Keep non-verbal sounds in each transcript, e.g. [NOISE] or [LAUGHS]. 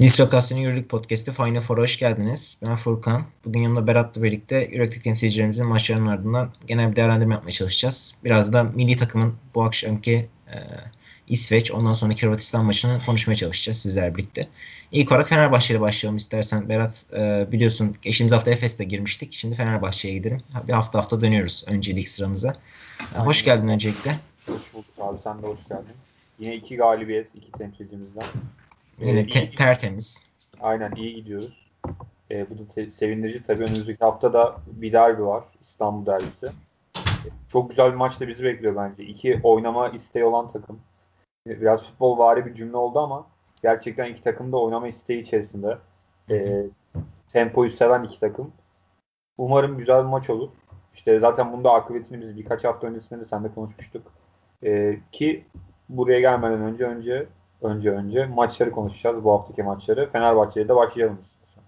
Dislokasyonu Yürürlük Podcast'ı Final Four'a hoş geldiniz. Ben Furkan. Bugün yanımda Berat'la birlikte Euroleague temsilcilerimizin maçlarının ardından genel bir değerlendirme yapmaya çalışacağız. Biraz da milli takımın bu akşamki e, İsveç, ondan sonraki Hırvatistan maçını konuşmaya çalışacağız sizlerle birlikte. İlk olarak Fenerbahçe ile başlayalım istersen. Berat e, biliyorsun geçtiğimiz hafta Efes'te girmiştik. Şimdi Fenerbahçe'ye gidelim. Bir hafta hafta dönüyoruz öncelik sıramıza. E, hoş geldin öncelikle. Hoş bulduk abi. Sen de hoş geldin. Yine iki galibiyet, iki temsilcimizden. Yine te- tertemiz. Aynen iyi gidiyoruz. Ee, bu da te- sevindirici. Tabii önümüzdeki hafta da bir derbi var. İstanbul derbisi. Çok güzel bir maç da bizi bekliyor bence. İki oynama isteği olan takım. Biraz futbol vari bir cümle oldu ama gerçekten iki takım da oynama isteği içerisinde. Ee, tempoyu seven iki takım. Umarım güzel bir maç olur. İşte zaten bunda akıbetini biz birkaç hafta öncesinde de seninle konuşmuştuk. Ee, ki buraya gelmeden önce önce önce önce maçları konuşacağız. Bu haftaki maçları. Fenerbahçe'ye de başlayalım istiyorsan.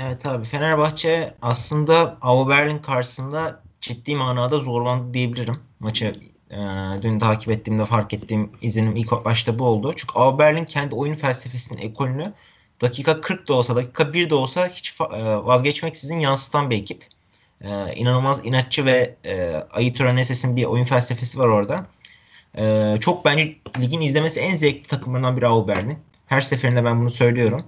Evet abi Fenerbahçe aslında Auberlin karşısında ciddi manada zorlandı diyebilirim. Maçı e, dün takip ettiğimde fark ettiğim izlenim ilk başta bu oldu. Çünkü Auberlin kendi oyun felsefesinin ekolünü dakika 40 da olsa dakika 1 de olsa hiç e, vazgeçmeksizin yansıtan bir ekip. E, inanılmaz inatçı ve e, Ayı Töreneses'in bir oyun felsefesi var orada. Ee, çok bence ligin izlemesi en zevkli takımlarından biri Auberg'in. Her seferinde ben bunu söylüyorum.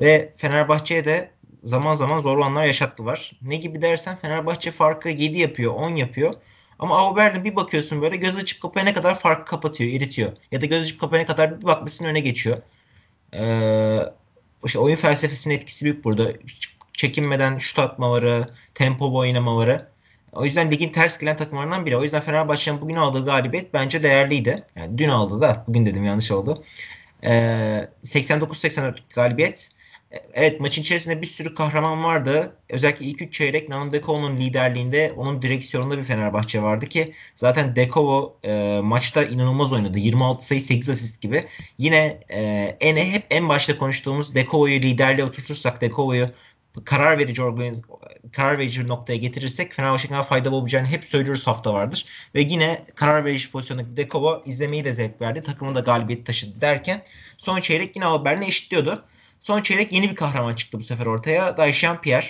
Ve Fenerbahçe'ye de zaman zaman zor anlar yaşattılar. Ne gibi dersen Fenerbahçe farkı 7 yapıyor, 10 yapıyor. Ama Auberg'de bir bakıyorsun böyle göz açıp kapayana kadar farkı kapatıyor, eritiyor. Ya da göz açıp kapayana kadar bir bakmışsın öne geçiyor. Ee, işte oyun felsefesinin etkisi büyük burada. Çekinmeden şut atmaları, tempo oynamaları. O yüzden ligin ters gelen takımlarından biri. O yüzden Fenerbahçe'nin bugün aldığı galibiyet bence değerliydi. Yani dün aldı da bugün dedim yanlış oldu. Ee, 89-84 galibiyet. Evet maçın içerisinde bir sürü kahraman vardı. Özellikle ilk üç çeyrek Nanan Dekovo'nun liderliğinde onun direksiyonunda bir Fenerbahçe vardı ki zaten Dekovo e, maçta inanılmaz oynadı. 26 sayı 8 asist gibi. Yine e, en hep en başta konuştuğumuz Dekovo'yu liderliğe oturtursak Dekovo'yu karar verici organiz karar verici noktaya getirirsek Fenerbahçe'nin faydalı olacağını hep söylüyoruz hafta vardır. Ve yine karar verici pozisyondaki Dekova izlemeyi de zevk verdi. Takımı da galibiyet taşıdı derken son çeyrek yine Albert'le eşitliyordu. Son çeyrek yeni bir kahraman çıktı bu sefer ortaya. Daishan Pierre.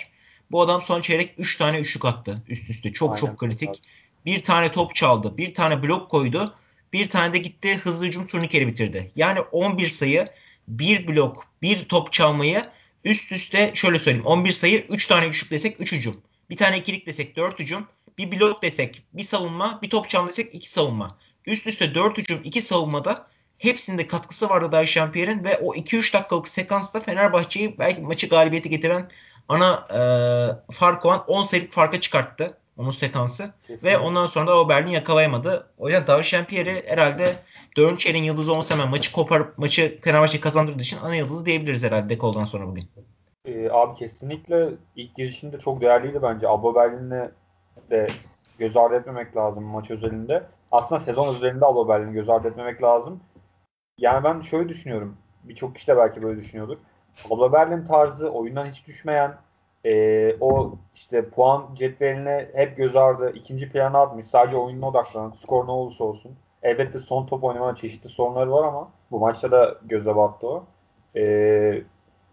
Bu adam son çeyrek 3 tane üçlük attı üst üste. Çok Aynen. çok kritik. Bir tane top çaldı. Bir tane blok koydu. Bir tane de gitti hızlı hücum turnikeri bitirdi. Yani 11 sayı, bir blok, bir top çalmayı Üst üste şöyle söyleyeyim. 11 sayı 3 tane üçlük desek 3 hücum. Bir tane ikilik desek 4 hücum. Bir blok desek bir savunma. Bir top çalma desek 2 savunma. Üst üste 4 hücum 2 savunmada hepsinde katkısı vardı Dahi Şampiyer'in ve o 2-3 dakikalık sekansta Fenerbahçe'yi belki maçı galibiyeti getiren ana e, fark olan 10 sayılık farka çıkarttı onun sekansı. Kesinlikle. Ve ondan sonra da o Berlin yakalayamadı. O yüzden Davi Şempiyer'i herhalde Dönçer'in yıldızı olmasa hemen maçı koparıp maçı Fenerbahçe kazandırdığı için ana yıldızı diyebiliriz herhalde Dekol'dan sonra bugün. Ee, abi kesinlikle ilk girişinde çok değerliydi bence. Alba Berlin'le de göz ardı etmemek lazım maç özelinde. Aslında sezon özelinde Alba Berlin'i göz ardı etmemek lazım. Yani ben şöyle düşünüyorum. Birçok kişi de belki böyle düşünüyordur. Alba Berlin tarzı oyundan hiç düşmeyen e, o işte puan cetveline hep göz ardı ikinci plana atmış. Sadece oyununa odaklanan skor ne olursa olsun. Elbette son top oynama çeşitli sorunları var ama bu maçta da göze battı o. E,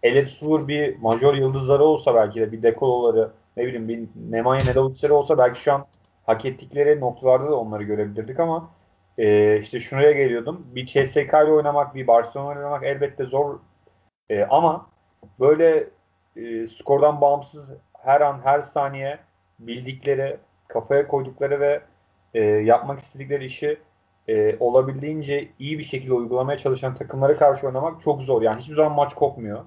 ele tutulur bir major yıldızları olsa belki de bir dekoloları ne bileyim bir Nemanja Nedovic'leri olsa belki şu an hak ettikleri noktalarda da onları görebilirdik ama e, işte şuraya geliyordum. Bir CSK ile oynamak, bir Barcelona ile oynamak elbette zor e, ama böyle e, skordan bağımsız her an her saniye bildikleri, kafaya koydukları ve e, yapmak istedikleri işi e, olabildiğince iyi bir şekilde uygulamaya çalışan takımlara karşı oynamak çok zor. Yani hiçbir zaman maç kopmuyor.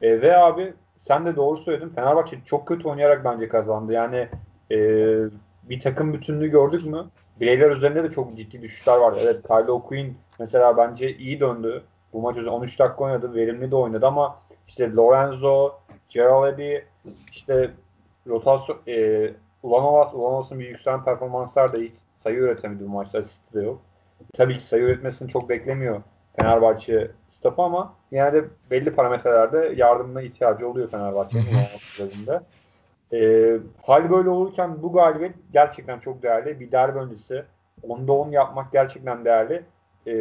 E, ve abi sen de doğru söyledin. Fenerbahçe çok kötü oynayarak bence kazandı. Yani e, bir takım bütünlüğü gördük mü? Bileyler üzerinde de çok ciddi düşüşler vardı. Evet Kylo Quinn mesela bence iyi döndü. Bu maç 13 dakika oynadı. Verimli de oynadı ama işte Lorenzo, Geraldi, işte rotasyon e, Ulanovas, Ulanovas'ın bir yükselen performanslar da hiç sayı üretemedi bu maçta. Asisti de yok. Tabii ki sayı üretmesini çok beklemiyor Fenerbahçe staffı ama yine de belli parametrelerde yardımına ihtiyacı oluyor Fenerbahçe'nin üzerinde. E, hal böyle olurken bu galibiyet gerçekten çok değerli. Bir derbi öncesi onda 10 yapmak gerçekten değerli. E,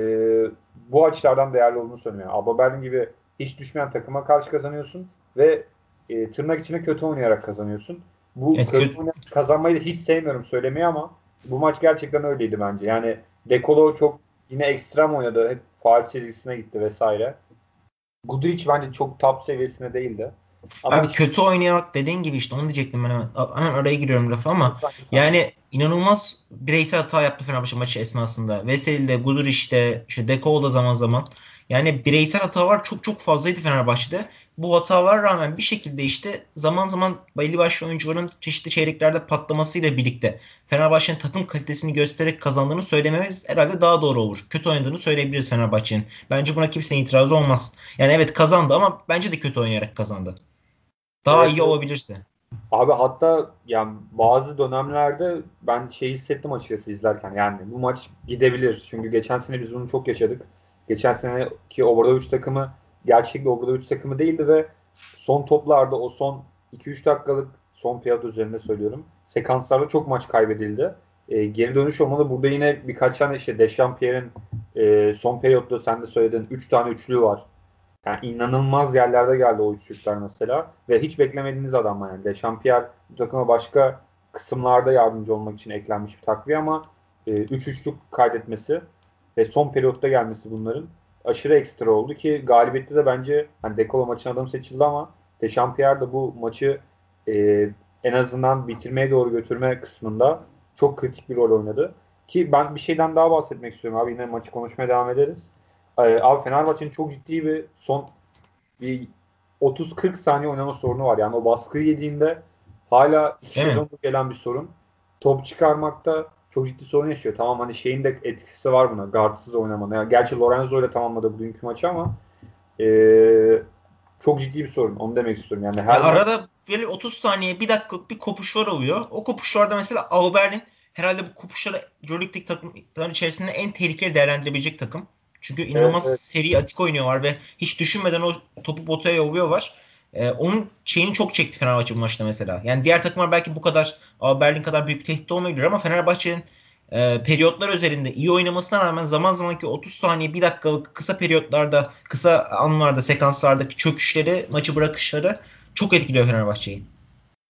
bu açılardan değerli olduğunu söylüyorum. Yani Alba Berlin gibi hiç düşmeyen takıma karşı kazanıyorsun ve e, tırnak içine kötü oynayarak kazanıyorsun. Bu evet, kötü kazanmayı da hiç sevmiyorum söylemeyi ama bu maç gerçekten öyleydi bence. Yani Dekolo çok yine ekstrem oynadı. Hep faal çizgisine gitti vesaire. Guduric bence çok top seviyesinde değildi. Ama Abi kötü oynayarak dediğin gibi işte onu diyecektim ben hemen. Hemen araya giriyorum lafı ama yani inanılmaz bireysel hata yaptı Fenerbahçe maçı esnasında. Veseli'de, Guduric'de, işte Deko'da zaman zaman. Yani bireysel hatalar çok çok fazlaydı Fenerbahçe'de. Bu hatalar rağmen bir şekilde işte zaman zaman belli başlı oyuncuların çeşitli çeyreklerde patlamasıyla birlikte Fenerbahçe'nin takım kalitesini göstererek kazandığını söylememiz herhalde daha doğru olur. Kötü oynadığını söyleyebiliriz Fenerbahçe'nin. Bence buna kimsenin itirazı olmaz. Yani evet kazandı ama bence de kötü oynayarak kazandı. Daha evet, iyi olabilirse. Abi hatta yani bazı dönemlerde ben şey hissettim açıkçası izlerken. Yani bu maç gidebilir. Çünkü geçen sene biz bunu çok yaşadık. Geçen seneki Obradoviç takımı gerçek bir Obradoviç takımı değildi ve son toplarda o son 2-3 dakikalık son piyade üzerinde söylüyorum. Sekanslarda çok maç kaybedildi. E, geri dönüş olmalı. Burada yine birkaç tane işte Dechampierre'in e, son periyotta sen de söyledin 3 tane üçlü var. Yani inanılmaz yerlerde geldi o üçlükler mesela. Ve hiç beklemediğiniz adam yani. Dechampierre bu takıma başka kısımlarda yardımcı olmak için eklenmiş bir takviye ama 3 e, üç üçlük kaydetmesi ve son periyotta gelmesi bunların aşırı ekstra oldu ki galibiyette de bence hani Dekolo maçın adamı seçildi ama Dechampierre de bu maçı e, en azından bitirmeye doğru götürme kısmında çok kritik bir rol oynadı. Ki ben bir şeyden daha bahsetmek istiyorum abi. Yine maçı konuşmaya devam ederiz. Ee, abi Fenerbahçe'nin çok ciddi bir son bir 30-40 saniye oynama sorunu var. Yani o baskıyı yediğinde hala iki sezonda gelen bir sorun. Top çıkarmakta çok ciddi sorun yaşıyor. Tamam hani şeyin de etkisi var buna. Guardsız oynamana. Yani gerçi Lorenzo ile tamamladı bugünkü maçı ama ee, çok ciddi bir sorun. Onu demek istiyorum. Yani her ya arada böyle 30 saniye bir dakika bir kopuşlar oluyor. O kopuşlarda mesela Auber'in herhalde bu kopuşları Euroleague'deki takımların içerisinde en tehlikeli değerlendirebilecek takım. Çünkü inanılmaz evet, evet. seri atik oynuyorlar ve hiç düşünmeden o topu potaya yolluyorlar. Ee, onun şeyini çok çekti Fenerbahçe bu maçta mesela. Yani diğer takımlar belki bu kadar Berlin kadar büyük tehdit olmayabilir ama Fenerbahçe'nin e, periyotlar üzerinde iyi oynamasına rağmen zaman zaman ki 30 saniye 1 dakikalık kısa periyotlarda kısa anlarda sekanslardaki çöküşleri maçı bırakışları çok etkiliyor Fenerbahçe'yi.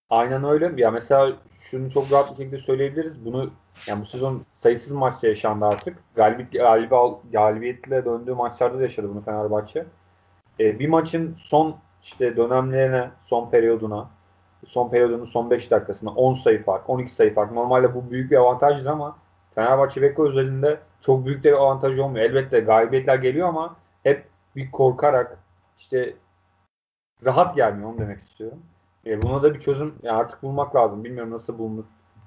Aynen öyle. Ya mesela şunu çok rahat bir şekilde söyleyebiliriz. Bunu yani bu sezon sayısız maçta yaşandı artık. Galibiyet, galib, galibiyetle döndüğü maçlarda da yaşadı bunu Fenerbahçe. Ee, bir maçın son işte dönemlerine, son periyoduna, son periyodunun son 5 dakikasında 10 sayı fark, 12 sayı fark. Normalde bu büyük bir avantajdır ama Fenerbahçe Beko özelinde çok büyük de bir avantaj olmuyor. Elbette galibiyetler geliyor ama hep bir korkarak işte rahat gelmiyor onu demek istiyorum. E, buna da bir çözüm yani artık bulmak lazım. Bilmiyorum nasıl bulunur.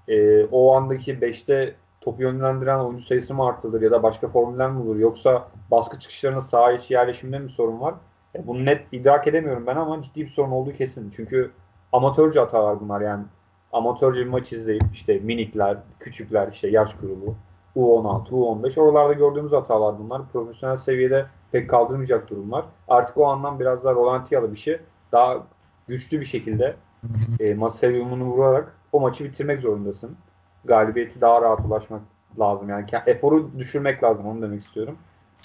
E, o andaki 5'te topu yönlendiren oyuncu sayısı mı artırılır ya da başka formüller mi olur? Yoksa baskı çıkışlarına saha içi yerleşimde mi sorun var? E, bunu net idrak edemiyorum ben ama ciddi bir sorun olduğu kesin. Çünkü amatörce hatalar bunlar yani. Amatörce bir maç izleyip işte minikler, küçükler, işte yaş grubu, U16, U15 oralarda gördüğümüz hatalar bunlar. Profesyonel seviyede pek kaldırmayacak durumlar. Artık o anlam biraz daha rolantiyalı bir şey. Daha güçlü bir şekilde e, masaya vurarak o maçı bitirmek zorundasın. Galibiyeti daha rahat ulaşmak lazım. Yani eforu düşürmek lazım onu demek istiyorum.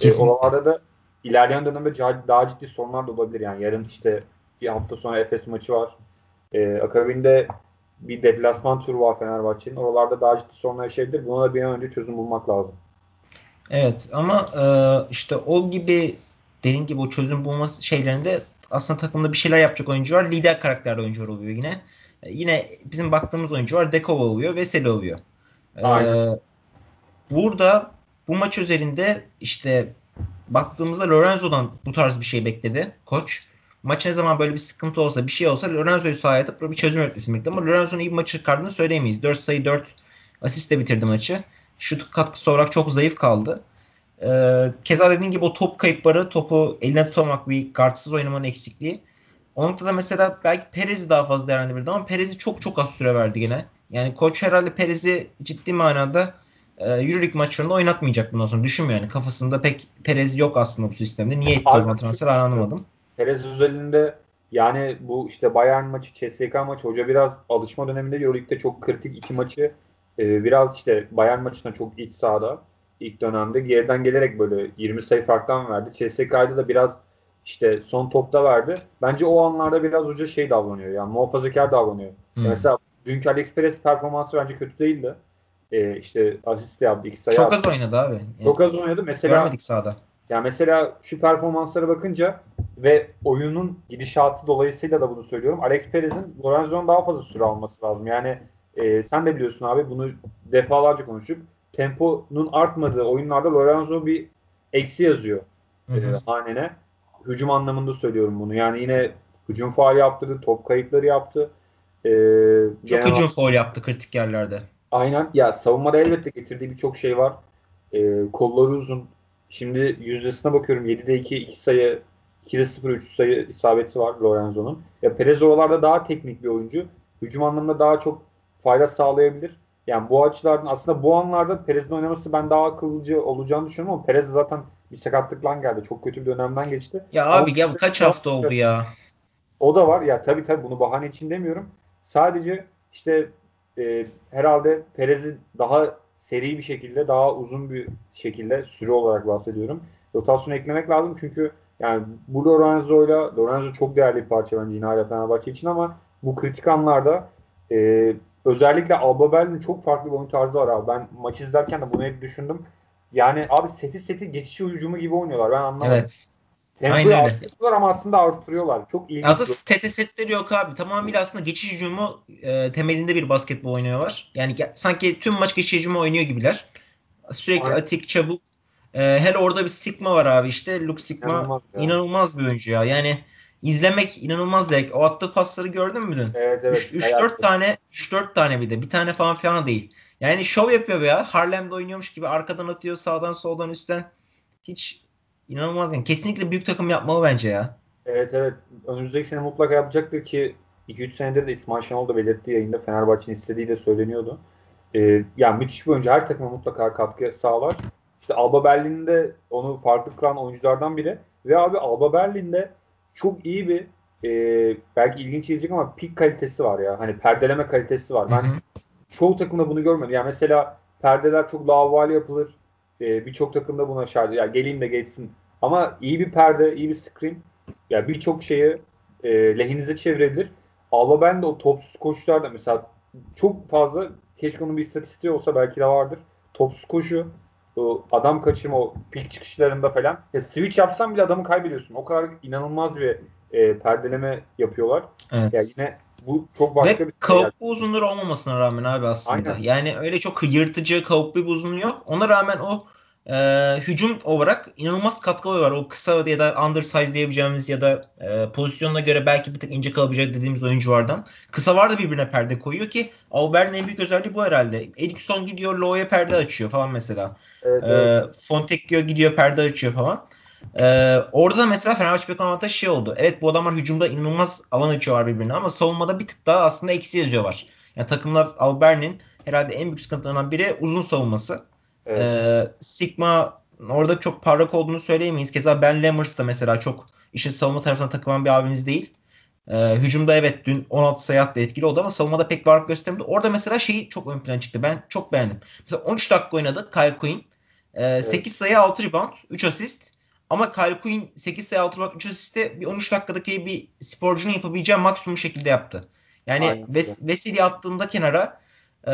E, oralarda da ilerleyen dönemde daha ciddi sorunlar da olabilir. Yani yarın işte bir hafta sonra Efes maçı var. E, akabinde bir deplasman turu var Fenerbahçe'nin. Oralarda daha ciddi sorunlar yaşayabilir. Buna da bir an önce çözüm bulmak lazım. Evet ama e, işte o gibi dediğin gibi o çözüm bulma şeylerinde aslında takımda bir şeyler yapacak oyuncular lider karakterli oyuncular oluyor yine. E, yine bizim baktığımız oyuncular Dekova oluyor, Veseli oluyor. E, Aynen. burada bu maç üzerinde işte baktığımızda Lorenzo'dan bu tarz bir şey bekledi koç. Maç ne zaman böyle bir sıkıntı olsa bir şey olsa Lorenzo'yu sahaya atıp bir çözüm üretmesi bekledi. Ama Lorenzo'nun iyi bir maçı çıkardığını söyleyemeyiz. 4 sayı 4 asistle bitirdi maçı. Şut katkısı olarak çok zayıf kaldı. Ee, keza dediğin gibi o top kayıpları topu eline tutamak bir kartsız oynamanın eksikliği. O noktada mesela belki Perez'i daha fazla değerlendirebilirdi ama Perez'i çok çok az süre verdi gene. Yani koç herhalde Perez'i ciddi manada e, Euroleague maçlarında oynatmayacak bundan sonra. Düşünmüyor yani. Kafasında pek Perez yok aslında bu sistemde. Niye etti o zaman transfer anlamadım. Perez özelinde yani bu işte Bayern maçı, CSK maçı hoca biraz alışma döneminde Euroleague'de çok kritik iki maçı e, biraz işte Bayern maçına çok iç sahada ilk dönemde geriden gelerek böyle 20 sayı farktan verdi. CSK'da da biraz işte son topta verdi. Bence o anlarda biraz hoca şey davranıyor. Yani muhafazakar davranıyor. Hmm. Mesela dünkü Alex Perez performansı bence kötü değildi. Ee, işte asist yaptı. iki sayı Çok az oynadı abi. Yani Çok az oynadı. Mesela görmedik sahada. Yani mesela şu performanslara bakınca ve oyunun gidişatı dolayısıyla da bunu söylüyorum. Alex Perez'in Lorenzo'nun daha fazla süre alması lazım. Yani e, sen de biliyorsun abi bunu defalarca konuştuk. Temponun artmadığı oyunlarda Lorenzo bir eksi yazıyor hı hı. E, hanene. Hücum anlamında söylüyorum bunu. Yani yine hücum faal yaptırdı, top kayıpları yaptı. E, Çok hücum faal yaptı kritik yerlerde. Aynen. Ya savunmada elbette getirdiği birçok şey var. E, kolları uzun. Şimdi yüzdesine bakıyorum. 7'de 2, 2 sayı 2'de 0, 3 sayı isabeti var Lorenzo'nun. Ya Perez oralarda daha teknik bir oyuncu. Hücum anlamında daha çok fayda sağlayabilir. Yani bu açılardan aslında bu anlarda Perez'in oynaması ben daha akıllıcı olacağını düşünüyorum ama Perez zaten bir sakatlıkla geldi. Çok kötü bir dönemden geçti. Ya ama abi ya kaç hafta oldu ya? O da var. Ya tabii tabii bunu bahane için demiyorum. Sadece işte e, herhalde Perez'i daha seri bir şekilde, daha uzun bir şekilde süre olarak bahsediyorum. Rotasyonu eklemek lazım çünkü yani bu Lorenzo'yla Lorenzo çok değerli bir parça bence yine hala Fenerbahçe için ama bu kritik anlarda e, özellikle Alba Berlin'in çok farklı bir oyun tarzı var abi. Ben maç izlerken de bunu hep düşündüm. Yani abi seti seti geçiş hücumu gibi oynuyorlar. Ben anlamadım. Evet. Tempoyu Aynen öyle. ama aslında artırıyorlar. Çok ilginç. Aslında TT setleri yok abi. Tamamıyla aslında geçiş hücumu e, temelinde bir basketbol oynuyorlar. Yani sanki tüm maç geçiş hücumu oynuyor gibiler. Sürekli Aynen. atik, çabuk. E, hele orada bir Sigma var abi işte. Luke Sigma inanılmaz, inanılmaz bir oyuncu ya. Yani izlemek inanılmaz zevk. O attığı pasları gördün mü dün? Evet evet. 3-4 tane 3-4 tane bir de. Bir tane falan falan değil. Yani şov yapıyor ya. Harlem'de oynuyormuş gibi arkadan atıyor sağdan soldan üstten. Hiç inanılmaz yani. Kesinlikle büyük takım yapmalı bence ya. Evet evet. Önümüzdeki sene mutlaka yapacaktır ki 2-3 senedir de İsmail Şenol da belirttiği yayında Fenerbahçe'nin istediği de söyleniyordu. Ee, yani müthiş bir oyuncu. Her takıma mutlaka katkı sağlar. İşte Alba Berlin'de onu farklı kılan oyunculardan biri. Ve abi Alba Berlin'de çok iyi bir e, belki ilginç gelecek ama pik kalitesi var ya. Hani perdeleme kalitesi var. Ben çoğu takımda bunu görmedim. Yani mesela perdeler çok lavali yapılır. E, Birçok takımda buna şart. Ya geleyim de geçsin. Ama iyi bir perde, iyi bir screen ya birçok şeyi e, lehinize çevirebilir. Alba ben de o topsuz koşularda mesela çok fazla keşke onun bir istatistiği olsa belki de vardır. Topsuz koşu, o adam kaçırma, o pik çıkışlarında falan. Ya switch yapsan bile adamı kaybediyorsun. O kadar inanılmaz bir e, perdeleme yapıyorlar. Evet. Yani yine bu çok başka Ve bir şey. Ve uzunları olmamasına rağmen abi aslında. Aynen. Yani öyle çok yırtıcı, kavuklu bir uzunluğu yok. Ona rağmen o e, hücum olarak inanılmaz katkıları var. O kısa ya da undersize diyebileceğimiz ya da e, pozisyonuna göre belki bir tık ince kalabilecek dediğimiz oyunculardan. Kısa var da birbirine perde koyuyor ki Aubert'in en büyük özelliği bu herhalde. Erikson gidiyor Lo'ya perde açıyor falan mesela. Evet, e, evet. Fontecchio gidiyor perde açıyor falan. Ee, orada da mesela Fenerbahçe bir avantaj şey oldu. Evet bu adamlar hücumda inanılmaz alan açıyorlar birbirine ama savunmada bir tık daha aslında eksi yazıyorlar. Yani takımlar Albert'in herhalde en büyük sıkıntılarından biri uzun savunması. Evet. Ee, Sigma orada çok parlak olduğunu söyleyemeyiz. Keza Ben Lammers da mesela çok işin savunma tarafına takılan bir abimiz değil. Ee, hücumda evet dün 16 sayı attı etkili oldu ama savunmada pek varlık göstermedi. Orada mesela şeyi çok ön plana çıktı. Ben çok beğendim. Mesela 13 dakika oynadı Kyle Quinn. Ee, evet. 8 sayı 6 rebound 3 asist. Ama Kyle Quinn 8 sayı 6 rebound 3 asiste bir 13 dakikadaki bir sporcunun yapabileceği maksimum şekilde yaptı. Yani Ves- Veseli attığında kenara e,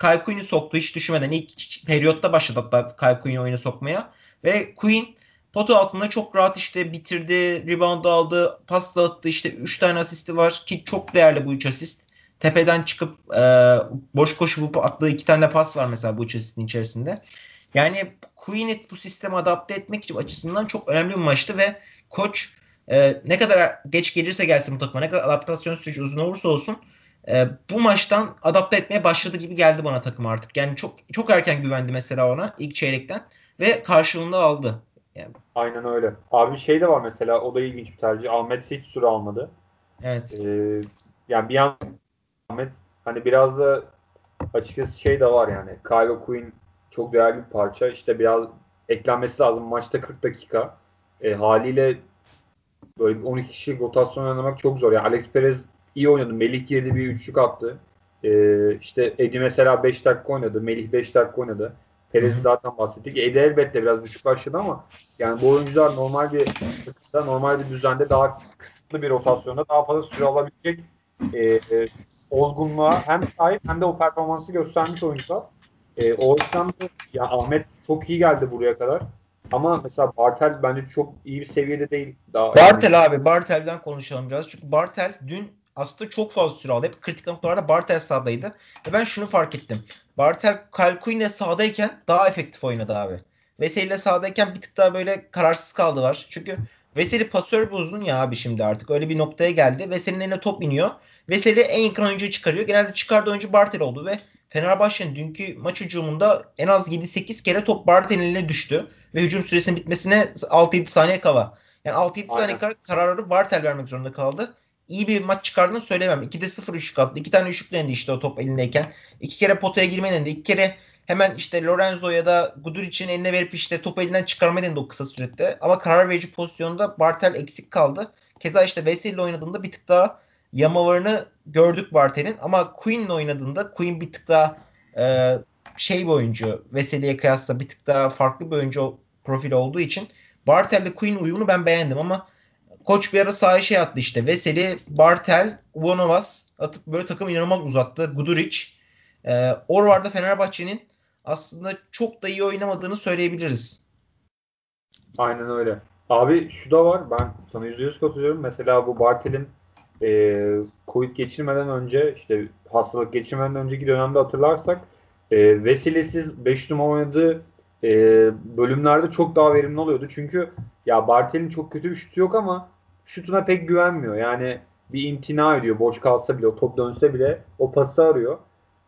Kyle Quinn'i soktu hiç düşünmeden. ilk periyotta başladı hatta Kyle Quinn'i oyuna sokmaya. Ve Quinn potu altında çok rahat işte bitirdi, rebound aldı, pas dağıttı. işte 3 tane asisti var ki çok değerli bu 3 asist. Tepeden çıkıp e, boş koşu attığı 2 tane pas var mesela bu 3 asistin içerisinde. Yani Quinn'i bu sisteme adapte etmek için açısından çok önemli bir maçtı ve koç e, ne kadar geç gelirse gelsin bu takıma, ne kadar adaptasyon süreci uzun olursa olsun e, bu maçtan adapte etmeye başladı gibi geldi bana takım artık. Yani çok çok erken güvendi mesela ona ilk çeyrekten ve karşılığında aldı. Yani. Aynen öyle. Abi şey de var mesela o da ilginç bir tercih. Ahmet hiç süre almadı. Evet. Ee, yani bir an Ahmet hani biraz da açıkçası şey de var yani. Kyle Quinn çok değerli bir parça. İşte biraz eklenmesi lazım. Maçta 40 dakika. E, haliyle böyle 12 kişi rotasyon oynamak çok zor. Yani Alex Perez iyi oynadı. Melih girdi bir üçlük attı. Ee, işte Edi mesela 5 dakika oynadı. Melih 5 dakika oynadı. Perez'i zaten bahsettik. Ede elbette biraz düşük başladı ama yani bu oyuncular normal bir normal bir düzende daha kısıtlı bir rotasyonda daha fazla süre alabilecek e, e, olgunluğa hem sahip hem de o performansı göstermiş oyuncular. E, o yüzden ya Ahmet çok iyi geldi buraya kadar. Ama mesela Bartel bence çok iyi bir seviyede değil. Daha Bartel yani. abi Bartel'den konuşalım biraz. Çünkü Bartel dün aslında çok fazla süre aldı. Hep kritik noktalarda Bartel sahadaydı. Ve ben şunu fark ettim. Bartel Kalkuin'le sahadayken daha efektif oynadı abi. Veseli ile sahadayken bir tık daha böyle kararsız kaldı var. Çünkü Veseli pasör bir uzun ya abi şimdi artık. Öyle bir noktaya geldi. Veseli'nin eline top iniyor. Veseli en yakın oyuncuyu çıkarıyor. Genelde çıkardığı oyuncu Bartel oldu ve Fenerbahçe'nin dünkü maç hücumunda en az 7-8 kere top Bartel'in eline düştü. Ve hücum süresinin bitmesine 6-7 saniye kava. Yani 6-7 saniye kar- kararı Bartel vermek zorunda kaldı. İyi bir maç çıkardığını söylemem. 2'de 0 üçlük attı. 2 tane üçlük dendi işte o top elindeyken. 2 kere potaya girme dendi. 2 kere hemen işte Lorenzo ya da Guduric'in eline verip işte topu elinden çıkarma dendi o kısa sürede. Ama karar verici pozisyonda Bartel eksik kaldı. Keza işte Veseli oynadığında bir tık daha yamalarını gördük Bartel'in. Ama Queen'le oynadığında Queen bir tık daha e, şey bir oyuncu. Veseli'ye kıyasla bir tık daha farklı bir oyuncu profili olduğu için Bartel ile Queen uyumunu ben beğendim ama koç bir ara sahaya şey attı işte. Veseli, Bartel, Uvanovas atıp böyle takım inanılmaz uzattı. Guduric. E, Orvar'da Fenerbahçe'nin aslında çok da iyi oynamadığını söyleyebiliriz. Aynen öyle. Abi şu da var. Ben sana %100 katılıyorum. Mesela bu Bartel'in e, Covid geçirmeden önce işte hastalık geçirmeden önceki dönemde hatırlarsak e, vesilesiz 5 numara oynadığı e, bölümlerde çok daha verimli oluyordu. Çünkü ya Bartel'in çok kötü bir şutu yok ama şutuna pek güvenmiyor. Yani bir imtina ediyor. Boş kalsa bile, o top dönse bile o pası arıyor.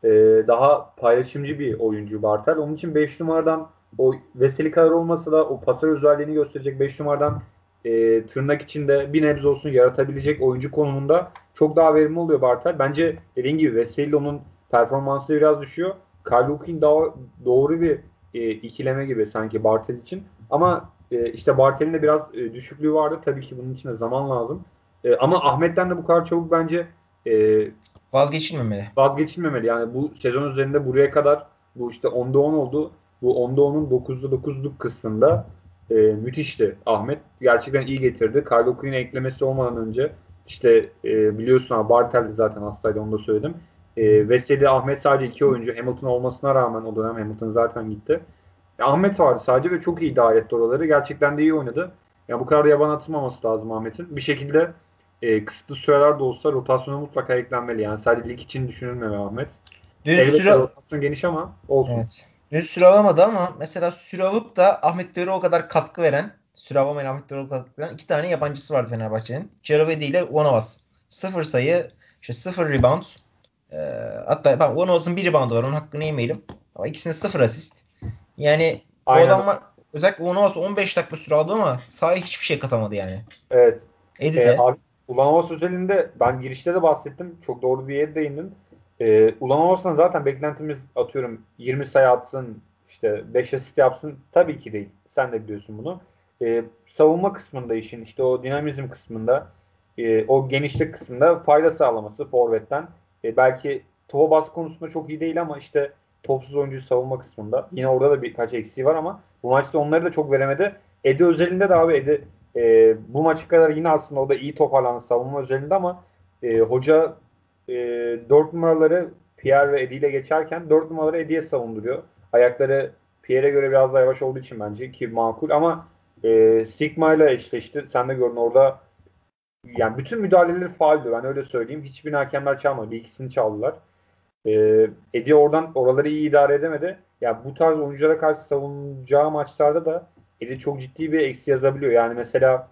Ee, daha paylaşımcı bir oyuncu Bartel. Onun için 5 numaradan o Veseli kadar olmasa da o pasör özelliğini gösterecek 5 numaradan e, tırnak içinde bir nebze olsun yaratabilecek oyuncu konumunda çok daha verimli oluyor Bartel. Bence dediğim gibi Veseli onun performansı biraz düşüyor. Karlukin daha doğru bir e, ikileme gibi sanki Bartel için. Ama e, işte Bartel'in de biraz e, düşüklüğü vardı. Tabii ki bunun için de zaman lazım. E, ama Ahmet'ten de bu kadar çabuk bence e, vazgeçilmemeli. Vazgeçilmemeli. Yani bu sezon üzerinde buraya kadar bu işte 10'da 10 oldu. Bu 10'da 10'un 9'da 9'luk kısmında e, müthişti Ahmet. Gerçekten iyi getirdi. Quinn eklemesi olmadan önce işte e, biliyorsun abi Bartel zaten hastaydı onu da söyledim. E, Veseli Ahmet sadece iki oyuncu. Hamilton olmasına rağmen o dönem Hamilton zaten gitti. Ahmet vardı sadece ve çok iyi idare etti oraları. Gerçekten de iyi oynadı. Yani bu kadar yaban atılmaması lazım Ahmet'in. Bir şekilde e, kısıtlı süreler de olsa rotasyona mutlaka eklenmeli. Yani sadece lig için düşünülmemeli Ahmet. Dün Elbette süre... rotasyon geniş ama olsun. Evet. Dün süre alamadı ama mesela süre alıp da Ahmet Dörü o kadar katkı veren süre alamayan Ahmet Dörü katkı veren iki tane yabancısı vardı Fenerbahçe'nin. Ceravedi ile Onavas. Sıfır sayı, işte sıfır rebound. Ee, hatta ben Onavas'ın bir reboundu var. Onun hakkını yemeyelim. Ama ikisinde sıfır asist. Yani Aynen. o adamlar özellikle Onavas 15 dakika süre aldı ama sahaya hiçbir şey katamadı yani. Evet. Edi ee, de. Abi, özelinde ben girişte de bahsettim. Çok doğru bir yere değindin. Ee, Ulanovas'tan zaten beklentimiz atıyorum 20 sayı atsın, işte 5 asist yapsın. Tabii ki değil. Sen de biliyorsun bunu. Ee, savunma kısmında işin işte o dinamizm kısmında e, o genişlik kısmında fayda sağlaması forvetten. E, belki topa bas konusunda çok iyi değil ama işte topsuz oyuncu savunma kısmında. Yine orada da birkaç eksiği var ama bu maçta onları da çok veremedi. Edi özelinde de abi Edi e, bu maçı kadar yine aslında o da iyi toparlandı savunma özelinde ama e, hoca e, 4 numaraları Pierre ve Edi ile geçerken 4 numaraları Edi'ye savunduruyor. Ayakları Pierre'e göre biraz daha yavaş olduğu için bence ki makul ama e, Sigma ile eşleşti. Sen de gördün orada yani bütün müdahaleleri faaldi. Ben öyle söyleyeyim. Hiçbir hakemler çalmadı. İkisini çaldılar. E, Eddie oradan oraları iyi idare edemedi. Ya yani bu tarz oyunculara karşı savunacağı maçlarda da Eddie çok ciddi bir eksi yazabiliyor. Yani mesela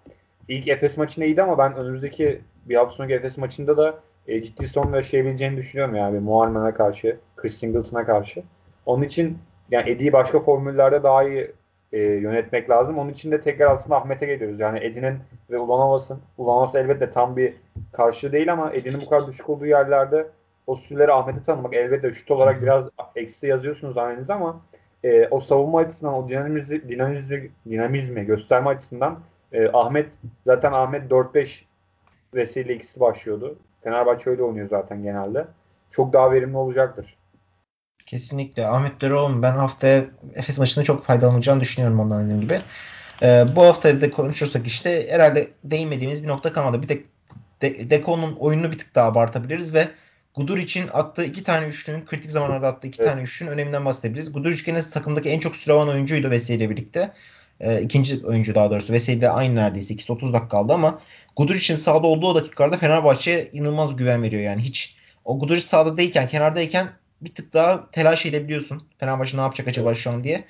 ilk Efes maçında iyiydi ama ben önümüzdeki bir hafta sonraki Efes maçında da e, ciddi sorun yaşayabileceğini düşünüyorum yani Muharman'a karşı, Chris Singleton'a karşı. Onun için yani Eddie'yi başka formüllerde daha iyi e, yönetmek lazım. Onun için de tekrar aslında Ahmet'e geliyoruz. Yani Edin'in ve Ulanovas'ın, Ulanovas elbette tam bir karşı değil ama Edin'in bu kadar düşük olduğu yerlerde o süreleri Ahmet'e tanımak elbette şut olarak biraz eksi yazıyorsunuz anneniz ama e, o savunma açısından o dinamizmi, dinamizmi, dinamizmi gösterme açısından e, Ahmet zaten Ahmet 4-5 vesile ikisi başlıyordu. Fenerbahçe öyle oynuyor zaten genelde. Çok daha verimli olacaktır. Kesinlikle. Ahmet Döroğlu ben haftaya Efes maçında çok faydalanacağını düşünüyorum ondan dediğim gibi. Ee, bu hafta da konuşursak işte herhalde değinmediğimiz bir nokta kalmadı. Bir tek De- Deko'nun oyununu bir tık daha abartabiliriz ve Gudur için attığı iki tane üçlünün kritik zamanlarda attığı iki evet. tane üçlünün öneminden bahsedebiliriz. Gudur gene takımdaki en çok süre alan oyuncuydu Veseli ile birlikte. E, ikinci oyuncu daha doğrusu. Veseli ile aynı neredeyse. İkisi 30 dakika kaldı ama Gudur için sahada olduğu o dakikalarda Fenerbahçe inanılmaz güven veriyor yani. Hiç o Gudur sahada değilken kenardayken bir tık daha telaş edebiliyorsun. Fenerbahçe ne yapacak acaba şu an diye.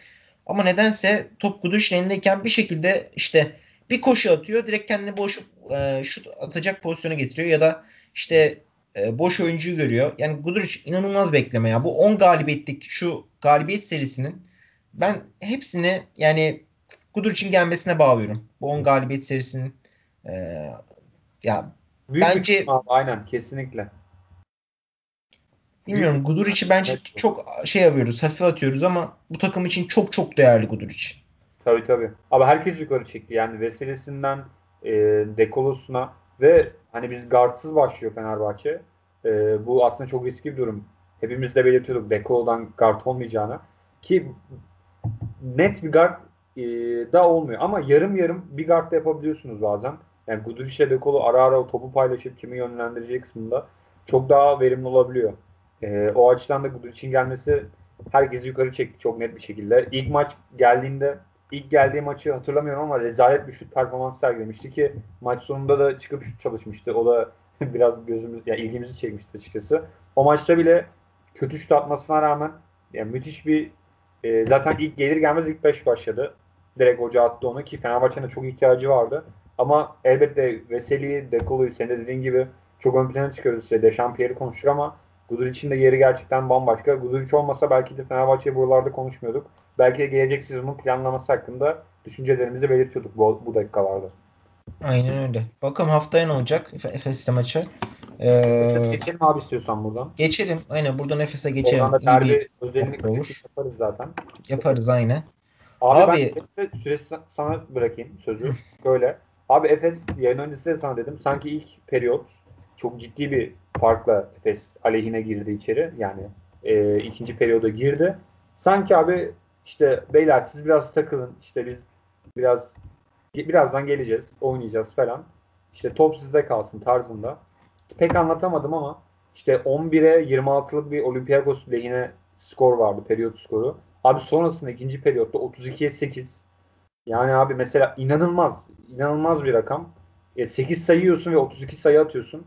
Ama nedense top Guduric'in elindeyken bir şekilde işte bir koşu atıyor. Direkt kendini boş e, şut atacak pozisyona getiriyor ya da işte e, boş oyuncuyu görüyor. Yani Guduric inanılmaz bekleme ya. Bu 10 galibiyetlik şu galibiyet serisinin ben hepsini yani Guduric'in gelmesine bağlıyorum. Bu 10 galibiyet serisinin e, ya Büyük bence abi, aynen kesinlikle. Bilmiyorum Guduric'i bence evet. çok şey yapıyoruz, hafif atıyoruz ama bu takım için çok çok değerli Guduric. Tabii tabii. Ama herkes yukarı çekti. Yani vesilesinden e, Dekolos'una ve hani biz guardsız başlıyor Fenerbahçe. E, bu aslında çok riskli bir durum. Hepimiz de belirtiyorduk Dekolo'dan guard olmayacağını. Ki net bir guard e, da olmuyor. Ama yarım yarım bir guard da yapabiliyorsunuz bazen. Yani Guduric ile Dekolo ara ara o topu paylaşıp kimi yönlendireceği kısmında çok daha verimli olabiliyor. E, o açıdan da Guduric'in gelmesi herkesi yukarı çekti çok net bir şekilde. İlk maç geldiğinde ilk geldiği maçı hatırlamıyorum ama rezalet bir şut performansı sergilemişti ki maç sonunda da çıkıp şut çalışmıştı. O da [LAUGHS] biraz gözümüz ya yani ilgimizi çekmişti açıkçası. O maçta bile kötü şut atmasına rağmen yani müthiş bir e, zaten ilk gelir gelmez ilk 5 başladı. Direkt hoca attı onu ki Fenerbahçe'nin çok ihtiyacı vardı. Ama elbette Veseli'yi, Dekolo'yu senin de dediğin gibi çok ön plana çıkarıyoruz. İşte Dechampierre'i konuştuk ama Guduric'in de yeri gerçekten bambaşka. Guduric olmasa belki de Fenerbahçe'yi buralarda konuşmuyorduk. Belki de gelecek sezonun planlaması hakkında düşüncelerimizi belirtiyorduk bu, bu dakikalarda. Aynen öyle. Bakalım haftaya ne olacak Efes'le maçı. Ee, geçelim abi istiyorsan buradan. Geçelim. Aynen buradan Efes'e geçelim. Oradan da derbi özellikle yaparız zaten. Yaparız aynen. Abi, abi ben süresi sana bırakayım sözü. Böyle. Abi Efes yayın öncesi de sana dedim. Sanki ilk periyot çok ciddi bir farkla Efes aleyhine girdi içeri. Yani e, ikinci periyoda girdi. Sanki abi işte beyler siz biraz takılın. İşte biz biraz birazdan geleceğiz. Oynayacağız falan. İşte top sizde kalsın tarzında. Pek anlatamadım ama işte 11'e 26'lık bir Olympiakos lehine skor vardı. Periyot skoru. Abi sonrasında ikinci periyotta 32'ye 8. Yani abi mesela inanılmaz inanılmaz bir rakam. E, 8 sayıyorsun ve 32 sayı atıyorsun.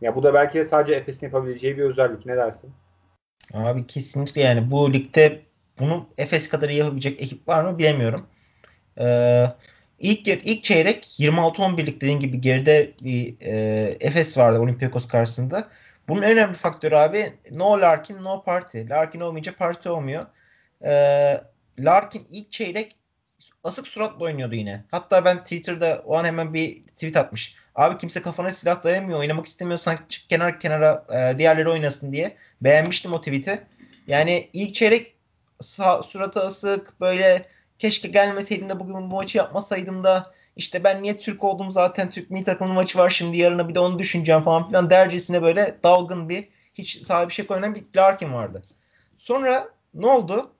Ya bu da belki de sadece Efes'in yapabileceği bir özellik. Ne dersin? Abi kesinlikle yani bu ligde bunu Efes kadar yapabilecek ekip var mı bilemiyorum. Ee, ilk ilk çeyrek 26-11'lik dediğin gibi geride bir e, Efes vardı Olympiakos karşısında. Bunun en önemli faktörü abi no Larkin no party. Larkin olmayınca parti olmuyor. Ee, Larkin ilk çeyrek asık suratla oynuyordu yine. Hatta ben Twitter'da o an hemen bir tweet atmış. Abi kimse kafana silah dayamıyor. Oynamak istemiyorsan çık kenar kenara e, diğerleri oynasın diye. Beğenmiştim o tweet'i. Yani ilk çeyrek sağ, suratı asık böyle keşke gelmeseydim de bugün bu maçı yapmasaydım da işte ben niye Türk oldum zaten Türk milli takımının maçı var şimdi yarına bir de onu düşüneceğim falan filan dercesine böyle dalgın bir hiç sahibi şey oynayan bir Larkin vardı. Sonra ne oldu?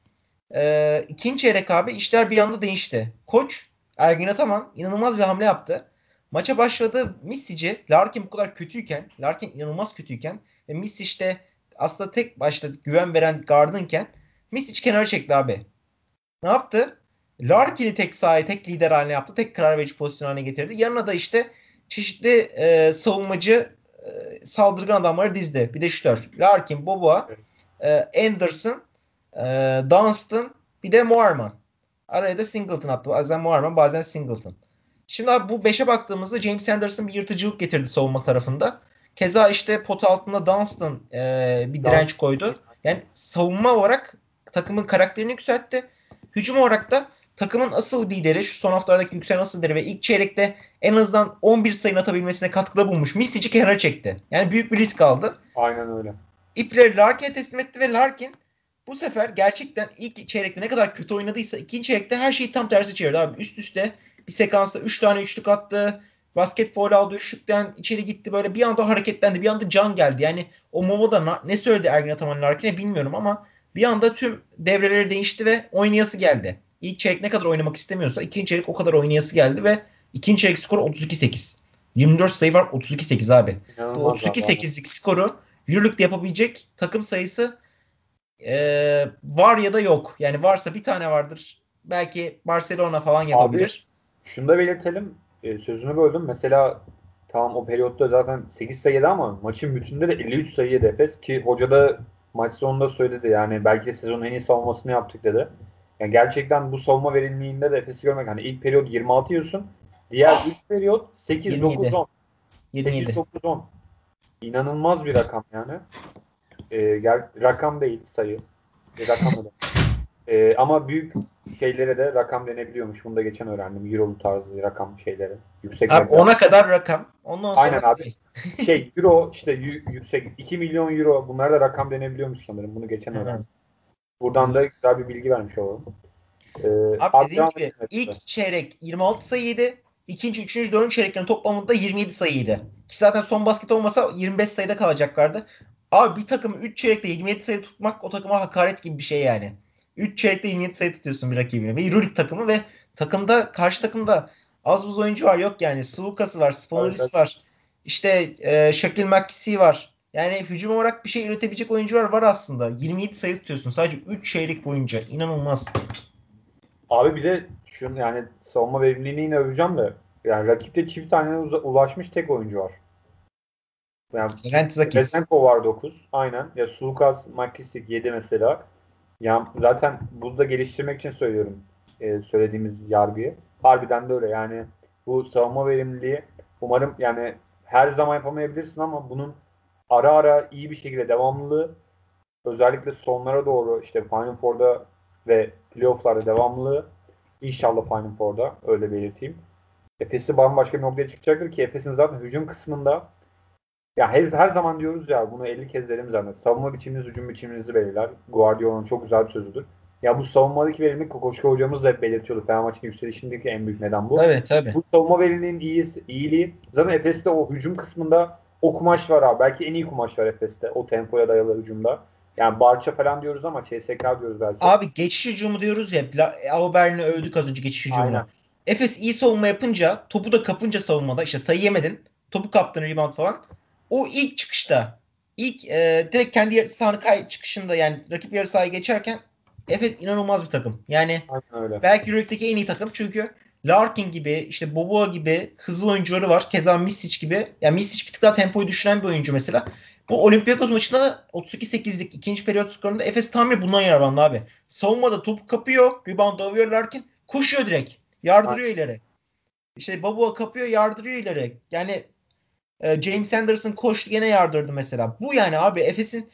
Ee, ikinci çeyrek abi işler bir anda değişti. Koç Ergin Ataman inanılmaz bir hamle yaptı. Maça başladı Missic'i Larkin bu kadar kötüyken Larkin inanılmaz kötüyken ve Missic işte aslında tek başta güven veren gardınken Misic kenara çekti abi. Ne yaptı? Larkin'i tek sahaya, tek lider haline yaptı. Tek karar verici pozisyon haline getirdi. Yanına da işte çeşitli e, savunmacı e, saldırgan adamları dizdi. Bir de şutör. Larkin, Boboa, e, Anderson, e, Dunstan, bir de Moorman. Araya da Singleton attı. Bazen Moorman, bazen Singleton. Şimdi abi bu 5'e baktığımızda James Anderson bir yırtıcılık getirdi savunma tarafında. Keza işte pot altında Dunstan e, bir direnç koydu. Yani savunma olarak takımın karakterini yükseltti. Hücum olarak da takımın asıl lideri şu son haftalardaki yükselen asıl lideri ve ilk çeyrekte en azından 11 sayı atabilmesine katkıda bulmuş. Misic'i kenara çekti. Yani büyük bir risk aldı. Aynen öyle. İpleri Larkin'e teslim etti ve Larkin bu sefer gerçekten ilk çeyrekte ne kadar kötü oynadıysa ikinci çeyrekte her şeyi tam tersi çevirdi abi. Üst üste bir sekansta 3 tane üçlük attı. Basket foul aldı üçlükten içeri gitti böyle bir anda hareketlendi bir anda can geldi. Yani o Momo'da ne söyledi Ergin Ataman Larkin'e bilmiyorum ama bir anda tüm devreleri değişti ve oynayası geldi. İlk çeyrek ne kadar oynamak istemiyorsa ikinci çeyrek o kadar oynayası geldi ve ikinci çeyrek skoru 32-8. 24 sayı var 32-8 abi. Bu 32-8'lik skoru Euroleague'de yapabilecek takım sayısı e, var ya da yok. Yani varsa bir tane vardır. Belki Barcelona falan yapabilir. Şunu da belirtelim. E, sözünü böldüm. Mesela tamam o periyotta zaten 8 sayıda ama maçın bütününde de 53 sayıya Efes ki hoca da maç sonunda söyledi. Yani belki de sezonun en iyi savunmasını yaptık dedi. Yani gerçekten bu savunma verimliliğinde de Efes'i görmek hani ilk periyot 26 yiyorsun. Diğer 3 periyot 8 9 10. 8 9 10. İnanılmaz bir rakam yani. Ee, rakam değil sayı. E, rakam da. Ee, ama büyük şeylere de rakam denebiliyormuş. Bunu da geçen öğrendim. Euro tarzı rakam şeyleri. Yüksek abi ona kadar rakam. Ondan sonra Aynen abi. [LAUGHS] şey Euro işte yüksek 2 milyon Euro bunlar da rakam denebiliyormuş sanırım. Bunu geçen öğrendim. Buradan da güzel bir bilgi vermiş olalım. Ee, abi dediğim gibi ilk çeyrek 26 sayıydı. İkinci, üçüncü, dördüncü çeyreklerin toplamında 27 sayıydı. Ki zaten son basket olmasa 25 sayıda kalacaklardı. Abi bir takım 3 çeyrekte 27 sayı tutmak o takıma hakaret gibi bir şey yani. 3 çeyrekte 27 sayı tutuyorsun bir rakibine. Ve Euroleague takımı ve takımda karşı takımda az buz oyuncu var yok yani. Sulukası var, Sponulis evet, var. İşte e, Shaquille McKissick var. Yani hücum olarak bir şey üretebilecek oyuncular var aslında. 27 sayı tutuyorsun sadece 3 çeyrek boyunca. İnanılmaz. Abi bir de şunu yani savunma verimliliğini yine öveceğim de yani rakipte çift tane ulaşmış tek oyuncu var. Yani Rezenko var 9. Aynen. Ya Sulukas, Makisik 7 mesela. Ya zaten bunu da geliştirmek için söylüyorum. E, söylediğimiz yargıyı. Harbiden de öyle. Yani bu savunma verimliliği umarım yani her zaman yapamayabilirsin ama bunun ara ara iyi bir şekilde devamlılığı özellikle sonlara doğru işte Final Four'da ve playoff'larda devamlılığı inşallah Final Four'da öyle belirteyim. Efes'i bambaşka bir noktaya çıkacaktır ki Efes'in zaten hücum kısmında ya her, her zaman diyoruz ya bunu 50 kez dedim zaten. Savunma biçiminiz, hücum biçiminizi belirler. Guardiola'nın çok güzel bir sözüdür. Ya bu savunmadaki verimlilik Kokoşka hocamız da hep belirtiyordu. Fenerbahçe'nin yükselişindeki en büyük neden bu. Evet tabii. Bu savunma verimliliğinin iyisi, iyiliği. Zaten Efes'te o hücum kısmında o kumaş var abi. Belki en iyi kumaş var Efes'te. O tempoya dayalı hücumda. Yani Barça falan diyoruz ama CSK diyoruz belki. Abi geçiş hücumu diyoruz ya. Aubern'i övdük az önce geçiş hücumunu. Aynen. Efes iyi savunma yapınca, topu da kapınca savunmada işte sayı yemedin. Topu kaptın rebound falan. O ilk çıkışta ilk e, direkt kendi yarı sahanı kay çıkışında yani rakip yarı sahayı geçerken Efes inanılmaz bir takım. Yani öyle. belki Euroleague'deki en iyi takım çünkü Larkin gibi işte Boboa gibi hızlı oyuncuları var. Keza Misic gibi. Yani Misic bir tık daha tempoyu düşüren bir oyuncu mesela. Bu Olympiakos maçında 32-8'lik ikinci periyot skorunda Efes tam bundan yararlandı abi. Savunmada topu kapıyor. Rebound alıyor Larkin. Koşuyor direkt. Yardırıyor Aynen. ileri. İşte Boboa kapıyor yardırıyor ileri. Yani e, James Anderson koştu yine yardırdı mesela. Bu yani abi Efes'in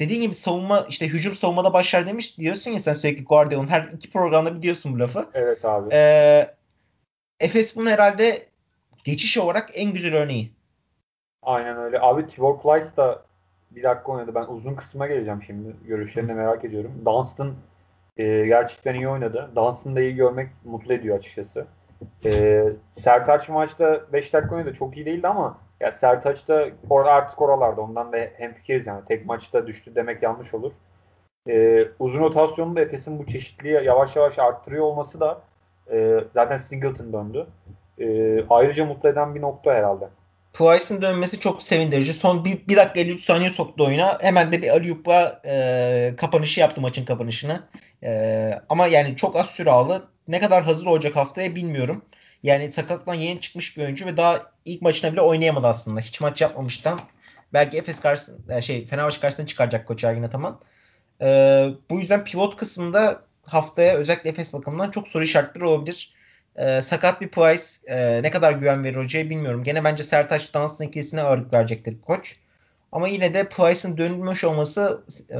dediğin gibi savunma işte hücum savunmada başlar demiş diyorsun ya sen sürekli Guardiola'nın her iki programda biliyorsun bu lafı. Evet abi. E, Efes bunun herhalde geçiş olarak en güzel örneği. Aynen öyle. Abi Tibor Plyce da bir dakika oynadı. Ben uzun kısma geleceğim şimdi. Görüşlerini merak ediyorum. Dunstan e, gerçekten iyi oynadı. Dunstan da iyi görmek mutlu ediyor açıkçası. E, Sertaç maçta 5 dakika oynadı. Çok iyi değildi ama ya Sertaç da or artık oralarda. Ondan da hem fikiriz yani. Tek maçta düştü demek yanlış olur. E, uzun rotasyonunda Efes'in bu çeşitliliği yavaş yavaş arttırıyor olması da e, zaten Singleton döndü. E, ayrıca mutlu eden bir nokta herhalde. Twice'ın dönmesi çok sevindirici. Son 1 dakika 53 saniye soktu oyuna. Hemen de bir Aliyup'a e, kapanışı yaptı maçın kapanışını. E, ama yani çok az süre aldı. Ne kadar hazır olacak haftaya bilmiyorum. Yani sakatlıktan yeni çıkmış bir oyuncu ve daha ilk maçına bile oynayamadı aslında. Hiç maç yapmamıştan. Belki Efes karşısında e, şey Fenerbahçe karşısına çıkaracak Koç Ergin Ataman. E, bu yüzden pivot kısmında haftaya özellikle Efes bakımından çok soru işaretleri olabilir. E, sakat bir Price e, ne kadar güven verir hocaya bilmiyorum. Gene bence Sertaç Dunstan ikilisine ağırlık verecektir koç. Ama yine de Price'ın dönülmüş olması e,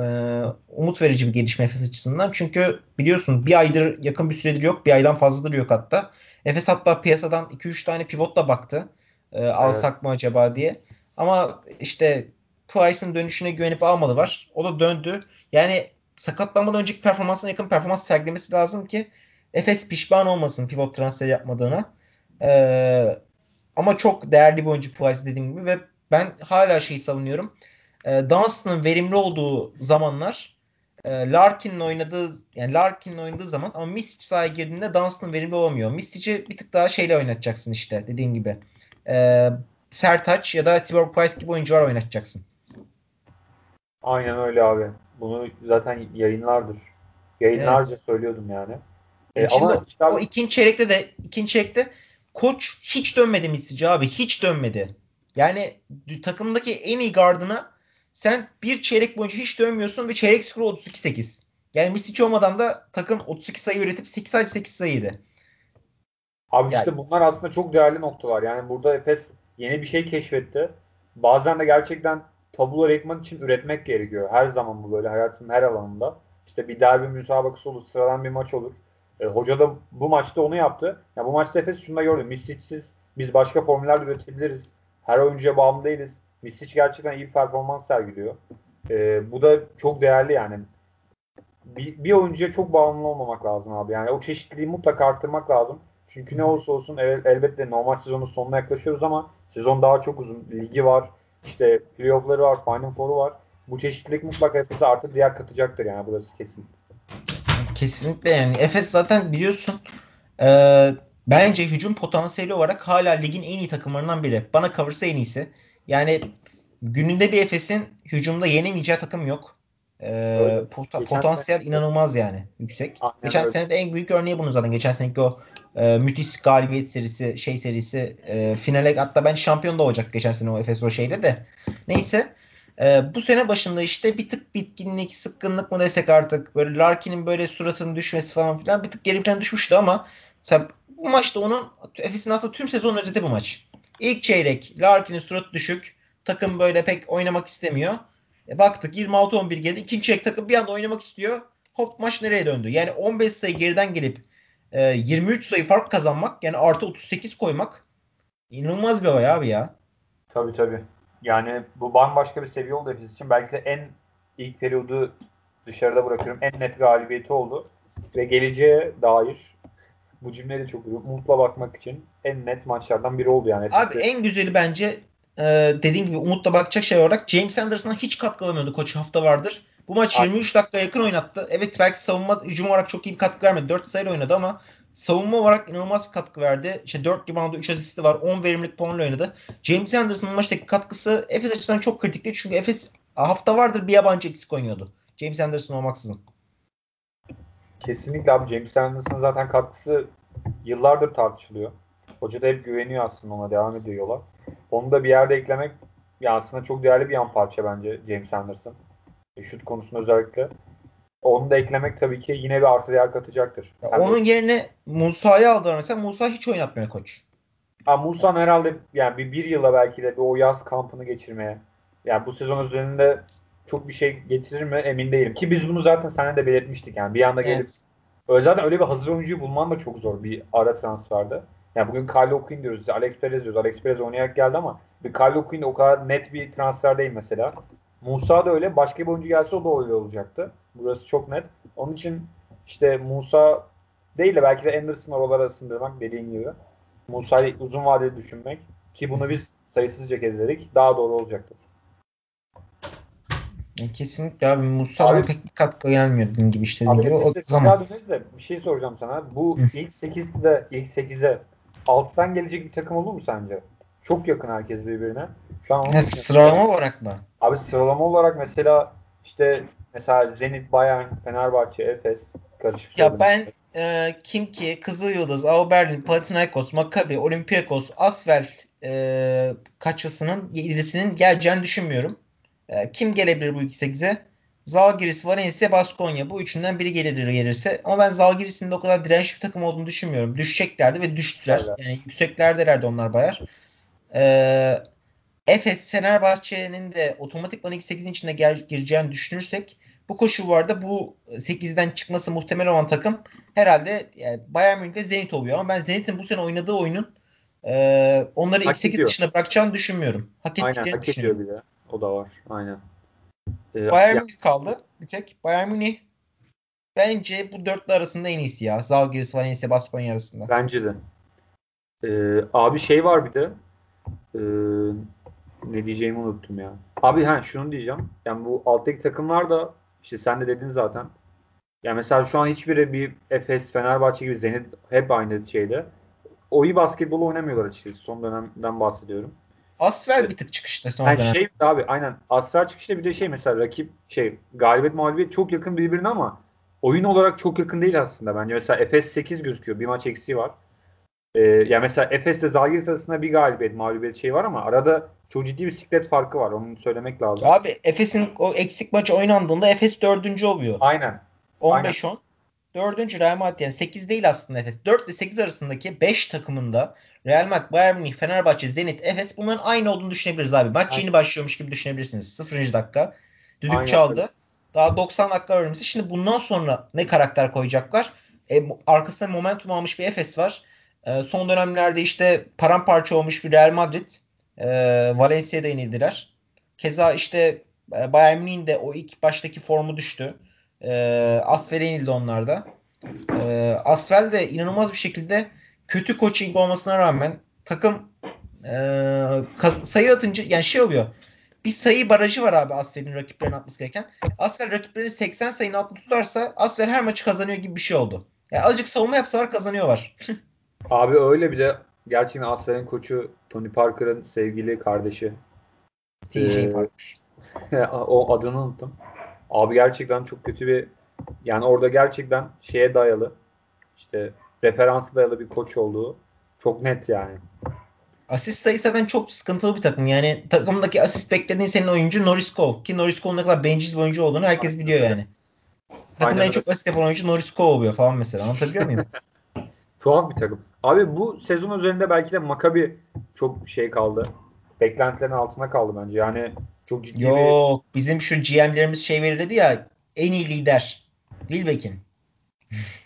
umut verici bir gelişme Efes açısından. Çünkü biliyorsun bir aydır yakın bir süredir yok. Bir aydan fazladır yok hatta. Efes hatta piyasadan 2-3 tane pivotla baktı. E, alsak evet. mı acaba diye. Ama işte Price'ın dönüşüne güvenip almadı var. O da döndü. Yani sakatlanmadan önceki performansına yakın performans sergilemesi lazım ki Efes pişman olmasın pivot transfer yapmadığına. Ee, ama çok değerli bir oyuncu Price dediğim gibi ve ben hala şeyi savunuyorum. E, Dunstan'ın verimli olduğu zamanlar e, Larkin'in oynadığı yani Larkin'in oynadığı zaman ama Mistic sahaya girdiğinde Dunstan verimli olamıyor. Mistic'i bir tık daha şeyle oynatacaksın işte dediğin gibi. E, Sertaç ya da Tibor Price gibi oyuncular oynatacaksın. Aynen öyle abi. Bunu zaten yayınlardır. Yayınlarca evet. söylüyordum yani. E, Şimdi ama işte abi... o ikinci çeyrekte de ikinci çeyrekte koç hiç dönmedi Mistic'e abi. Hiç dönmedi. Yani takımdaki en iyi gardına sen bir çeyrek boyunca hiç dönmüyorsun ve çeyrek skoru 32-8. Yani Misic olmadan da takım 32 sayı üretip 8 sadece 8 sayıydı. Abi yani. işte bunlar aslında çok değerli noktalar. Yani burada Efes yeni bir şey keşfetti. Bazen de gerçekten tablolar ekmek için üretmek gerekiyor. Her zaman bu böyle hayatın her alanında. İşte bir derbi müsabakası olur, sıradan bir maç olur. E, hoca da bu maçta onu yaptı. Ya bu maçta Efes şunu da gördü. Misic'siz biz başka formüller üretebiliriz. Her oyuncuya bağımlı değiliz. Misic gerçekten iyi bir performans sergiliyor. E, bu da çok değerli yani. Bir, bir oyuncuya çok bağımlı olmamak lazım abi. Yani o çeşitliliği mutlaka arttırmak lazım. Çünkü ne olursa olsun el, elbette normal sezonun sonuna yaklaşıyoruz ama sezon daha çok uzun. Ligi var, işte playoff'ları var, Final Four'u var. Bu çeşitlilik mutlaka Efes'e artık diğer katacaktır yani burası kesin. Kesinlikle yani. Efes zaten biliyorsun e, bence hücum potansiyeli olarak hala ligin en iyi takımlarından biri. Bana kalırsa en iyisi. Yani gününde bir Efes'in hücumda yenemeyeceği takım yok. Ee, pot- potansiyel sene... inanılmaz yani yüksek. Aynen geçen öyle. sene de en büyük örneği bunun zaten. Geçen seneki o e, müthiş galibiyet serisi, şey serisi e, finale hatta ben şampiyon da olacak geçen sene o Efes o şeyle de. Neyse. E, bu sene başında işte bir tık bitkinlik, sıkkınlık mı desek artık böyle Larkin'in böyle suratının düşmesi falan filan bir tık geri plan düşmüştü ama mesela bu maçta onun Efes'in aslında tüm sezon özeti bu maç. İlk çeyrek Larkin'in suratı düşük. Takım böyle pek oynamak istemiyor. E baktık 26-11 geldi. İkinci çeyrek takım bir anda oynamak istiyor. Hop maç nereye döndü? Yani 15 sayı geriden gelip e, 23 sayı fark kazanmak yani artı 38 koymak inanılmaz bir olay abi ya. Tabii tabii. Yani bu bambaşka bir seviye oldu Efes için. Belki de en ilk periyodu dışarıda bırakıyorum. En net galibiyeti oldu. Ve geleceğe dair bu cümleyi de çok umutla bakmak için en net maçlardan biri oldu yani. Abi en güzeli bence e, dediğin gibi umutla bakacak şey olarak James Anderson'a hiç katkı alamıyordu koç hafta vardır. Bu maç 23 dakika yakın oynattı. Evet belki savunma hücum olarak çok iyi bir katkı vermedi. 4 sayı oynadı ama savunma olarak inanılmaz bir katkı verdi. İşte 4 reboundu 3 asisti var. 10 verimlilik puanla oynadı. James Anderson'ın maçtaki katkısı Efes açısından çok kritikti. Çünkü Efes hafta vardır bir yabancı eksik oynuyordu. James Anderson olmaksızın. Kesinlikle abi James Anderson'ın zaten katkısı yıllardır tartışılıyor. Hoca da hep güveniyor aslında ona devam ediyor yola. Onu da bir yerde eklemek ya aslında çok değerli bir yan parça bence James Anderson. E, şut konusunda özellikle. Onu da eklemek tabii ki yine bir artı değer katacaktır. Ya onun de... yerine Musa'yı aldılar mesela. Musa hiç oynatmıyor koç. Ha, Musa herhalde yani bir, bir yıla belki de bir o yaz kampını geçirmeye yani bu sezon üzerinde çok bir şey getirir mi emin değilim. Ki biz bunu zaten sana de belirtmiştik yani bir anda gelip evet. Zaten öyle bir hazır oyuncuyu bulman da çok zor bir ara transferde. Yani bugün Kyle O'Quinn diyoruz. Alex Perez diyoruz. Alex Perez oynayarak geldi ama bir Kyle O'Quinn o kadar net bir transfer değil mesela. Musa da öyle. Başka bir oyuncu gelse o da öyle olacaktı. Burası çok net. Onun için işte Musa değil de belki de Anderson oralara sındırmak dediğin gibi. Musa'yı uzun vadeli düşünmek ki bunu biz sayısızca kez dedik. Daha doğru olacaktır. Kesinlikle abi Musa'dan pek bir katkı gelmiyor dediğin gibi işte dediğin gibi. O zaman. De bir şey soracağım sana. Bu Hı. ilk 8'de ilk 8'e alttan gelecek bir takım olur mu sence? Çok yakın herkes birbirine. Şu an ya, sıralama olarak mı? Abi sıralama olarak mesela işte mesela Zenit, Bayern, Fenerbahçe, Efes karışık. Ya ben e, Kimki, Kızıl Yıldız, Av Berlin, Panathinaikos, Maccabi, Olympiakos, Asvel e, kaçısının yedisinin geleceğini düşünmüyorum. E, kim gelebilir bu 2-8'e? Zalgiris, Valencia, Baskonya. Bu üçünden biri gelir gelirse. Ama ben Zalgiris'in de o kadar dirençli bir takım olduğunu düşünmüyorum. Düşeceklerdi ve düştüler. Evet. Yani yükseklerdelerdi onlar bayar. Ee, Efes, Fenerbahçe'nin de otomatikman 2-8'in içine gel, gireceğini düşünürsek bu koşullarda bu 8'den çıkması muhtemel olan takım herhalde yani Bayern Münih'te Zenit oluyor. Ama ben Zenit'in bu sene oynadığı oyunun e, onları hak 8 dışına bırakacağını düşünmüyorum. Hak ettiklerini Aynen, hak düşünüyorum. Bile. O da var. Aynen. Ee, Bayern Münih kaldı bir tek. Bayern Münih bence bu dörtlü arasında en iyisi ya. Zalgiris, Valencia, Baskonya arasında. Bence de. Ee, abi şey var bir de ee, ne diyeceğimi unuttum ya. Abi ha şunu diyeceğim. Yani bu alttaki takımlar da İşte sen de dedin zaten. Yani mesela şu an hiçbiri bir Efes, Fenerbahçe gibi Zenit hep aynı şeyde. O iyi basketbol oynamıyorlar açıkçası. Son dönemden bahsediyorum. Asfer bir tık çıkışta son Yani dönem. şey abi aynen. Asfer çıkışta bir de şey mesela rakip şey galibiyet mağlubiyet çok yakın birbirine ama oyun olarak çok yakın değil aslında bence. Mesela Efes 8 gözüküyor. Bir maç eksiği var. Ee, yani mesela Efes'te Zalgiris arasında bir galibiyet mağlubiyet şey var ama arada çok ciddi bir siklet farkı var. Onu söylemek lazım. Abi Efes'in o eksik maçı oynandığında Efes dördüncü oluyor. Aynen. 15-10. Dördüncü Real Madrid yani 8 değil aslında Efes. 4 ile 8 arasındaki 5 takımında Real Madrid, Bayern Münih, Fenerbahçe, Zenit, Efes bunların aynı olduğunu düşünebiliriz abi. Maç Aynen. yeni başlıyormuş gibi düşünebilirsiniz. 0. dakika. Düdük Aynen. çaldı. Daha 90 dakika vermesi. Şimdi bundan sonra ne karakter koyacaklar? E, arkasında momentum almış bir Efes var. E, son dönemlerde işte paramparça olmuş bir Real Madrid. E, Valencia'da yenildiler. Keza işte e, Bayern Münih'in de o ilk baştaki formu düştü. E, Asfel'e yenildi onlarda. E, Asfel de inanılmaz bir şekilde kötü coaching olmasına rağmen takım e, sayı atınca yani şey oluyor. Bir sayı barajı var abi Asfel'in rakiplerine atması gereken. Asfel rakiplerini 80 sayının altında tutarsa Asfel her maçı kazanıyor gibi bir şey oldu. Yani azıcık savunma yapsalar kazanıyorlar. [LAUGHS] Abi öyle bir de gerçekten Asfer'in koçu Tony Parker'ın sevgili kardeşi. TJ Ee, Parker. [LAUGHS] o adını unuttum. Abi gerçekten çok kötü bir yani orada gerçekten şeye dayalı işte referansı dayalı bir koç olduğu çok net yani. Asist sayısı zaten çok sıkıntılı bir takım. Yani takımdaki asist beklediğin senin oyuncu Norris Cole. Ki Norris Cole'un ne kadar bencil bir oyuncu olduğunu herkes biliyor yani. Takımda en çok asist yapan oyuncu Norris Cole oluyor falan mesela. Anlatabiliyor muyum? [LAUGHS] [LAUGHS] Tuhaf bir takım. Abi bu sezon üzerinde belki de Maccabi çok şey kaldı. Beklentilerin altına kaldı bence. Yani çok ciddi bir Yok. Bizim şu GM'lerimiz şey verirdi ya en iyi lider. Wilbekin. [LAUGHS]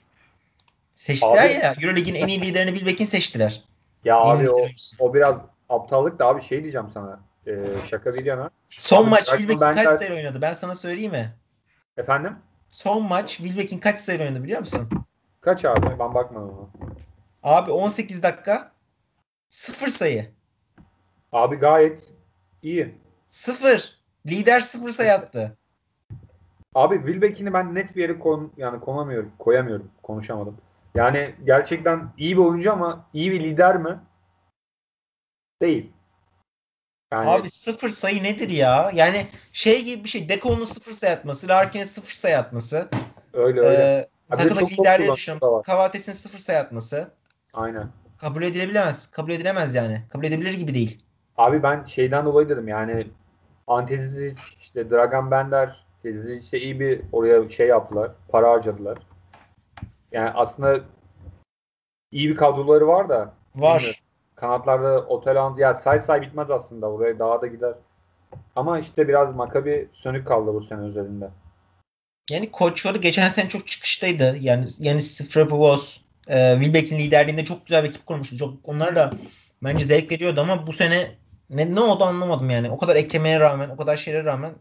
Seçtiler Abi- ya. Euroleague'in en iyi liderini Wilbekin seçtiler. ya En abi o, oyuncusu. o biraz aptallık da abi şey diyeceğim sana. Ee, şaka bir yana. Son Abi maç Wilbekin kaç sayı oynadı? Ben sana söyleyeyim mi? Efendim? Son maç Wilbekin kaç sayı oynadı biliyor musun? Kaç abi? Ben bakmadım ona. Abi 18 dakika 0 sayı. Abi gayet iyi. 0. Lider 0 sayı attı. Abi Wilbeck'ini ben net bir yere koy, yani konamıyorum, koyamıyorum. Konuşamadım. Yani gerçekten iyi bir oyuncu ama iyi bir lider mi? Değil. Yani Abi 0 sayı nedir ya? Yani şey gibi bir şey. Deko'nun 0 sayı atması, Larkin'in 0 sayı atması. öyle öyle. Ee, Abi çok takımdaki liderliği var. Kavates'in 0 sayı atması. Aynen. Kabul edilebilemez. Kabul edilemez yani. Kabul edebilir gibi değil. Abi ben şeyden dolayı dedim yani Antezic, işte Dragan Bender, Tezic işte iyi bir oraya şey yaptılar. Para harcadılar. Yani aslında iyi bir kadroları var da Var. Kanatlarda Oteland ya say say bitmez aslında. Oraya daha da gider. Ama işte biraz Makabi sönük kaldı bu sene özelinde. Yani koçları geçen sene çok çıkıştaydı. Yani yani Frapos, e, Wilbeck'in liderliğinde çok güzel bir ekip kurmuştu. Çok onlar da bence zevk veriyordu ama bu sene ne, ne oldu anlamadım yani. O kadar eklemeye rağmen, o kadar şeylere rağmen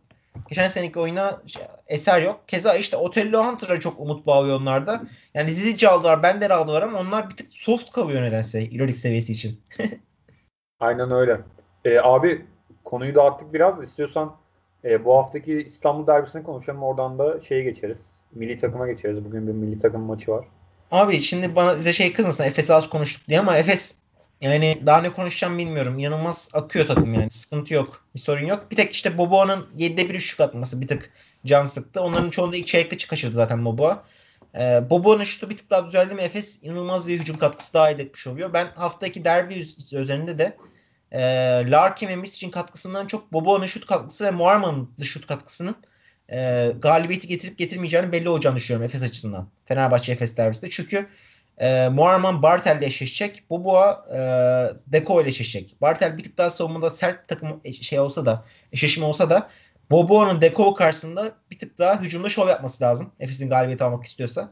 geçen seneki oyuna şey- eser yok. Keza işte Otello Hunter'a çok umut bağlıyor onlarda. Yani Zizic aldılar, Bender aldılar ama onlar bir tık soft kalıyor nedense Euroleague seviyesi için. [LAUGHS] Aynen öyle. Ee, abi konuyu dağıttık biraz. İstiyorsan e, bu haftaki İstanbul derbisini konuşalım. Oradan da şeye geçeriz. Milli takıma geçeriz. Bugün bir milli takım maçı var. Abi şimdi bana size şey kızmasın Efes'i az konuştuk diye ama Efes yani daha ne konuşacağım bilmiyorum. İnanılmaz akıyor takım yani. Sıkıntı yok. Bir sorun yok. Bir tek işte Boboa'nın 7'de 1 üçlük atması bir tık can sıktı. Onların çoğunda ilk çeyrekte kaçırdı zaten Boboa. Ee, Boboa'nın şutu bir tık daha düzeldi mi Efes inanılmaz bir hücum katkısı daha elde etmiş oluyor. Ben haftaki derbi üz- üzerinde de e, Larkin ve Misic'in katkısından çok Boboa'nın şut katkısı ve Muarman'ın şut katkısının e, galibiyeti getirip getirmeyeceğini belli olacağını düşünüyorum Efes açısından. Fenerbahçe Efes derbisinde. Çünkü e, Muarman Bartel'le eşleşecek. Boboa e, Deko ile eşleşecek. Bartel bir tık daha savunmada sert takım şey olsa da eşleşme olsa da Boboa'nın Deko karşısında bir tık daha hücumda şov yapması lazım. Efes'in galibiyeti almak istiyorsa.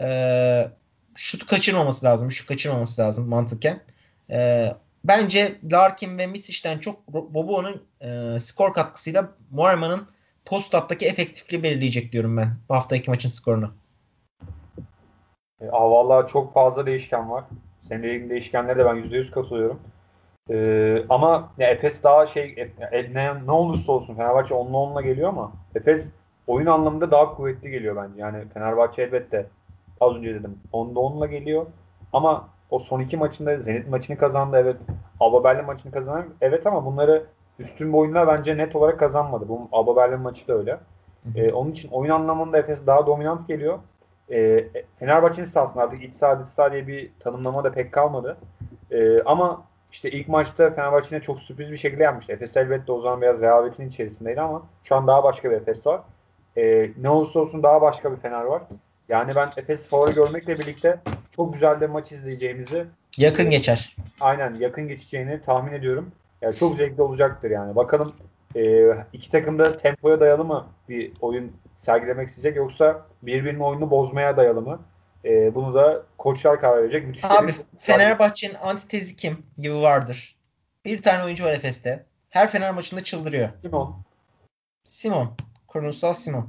E, şut kaçırmaması lazım. Şut kaçırmaması lazım mantıken. E, bence Larkin ve Misic'ten çok Boboa'nın e, skor katkısıyla Muarman'ın post-up'taki efektifliği belirleyecek diyorum ben bu haftaki maçın skorunu. E, aa, vallahi çok fazla değişken var. Senin dediğin değişkenlere de ben %100 katılıyorum. E, ama ya Efes daha şey e, e, ne, ne olursa olsun Fenerbahçe 10'la 10'la geliyor ama Efes oyun anlamında daha kuvvetli geliyor bence. Yani Fenerbahçe elbette az önce dedim 10'da 10'la geliyor. Ama o son iki maçında Zenit maçını kazandı evet. Alba Berlin maçını kazandı. Evet ama bunları üstün bir oyunlar bence net olarak kazanmadı. Bu Alba Berlin maçı da öyle. Ee, onun için oyun anlamında Efes daha dominant geliyor. Ee, Fenerbahçe'nin sahasında artık iç saha dış saha diye bir tanımlama da pek kalmadı. Ee, ama işte ilk maçta Fenerbahçe'ne çok sürpriz bir şekilde yapmıştı. Efes elbette o zaman biraz rehavetin içerisindeydi ama şu an daha başka bir Efes var. Ee, ne olursa olsun daha başka bir Fener var. Yani ben Efes favori görmekle birlikte çok güzel de maç izleyeceğimizi yakın geçer. Aynen yakın geçeceğini tahmin ediyorum. Yani çok zevkli olacaktır yani. Bakalım e, iki takım da tempoya dayalı mı bir oyun sergilemek isteyecek yoksa birbirinin oyununu bozmaya dayalı mı? E, bunu da koçlar karar verecek. Müthiş Abi Fenerbahçe'nin antitezi kim gibi vardır. Bir tane oyuncu var Efes'te. Her Fener maçında çıldırıyor. Simon. Simon. Kurumsal Simon.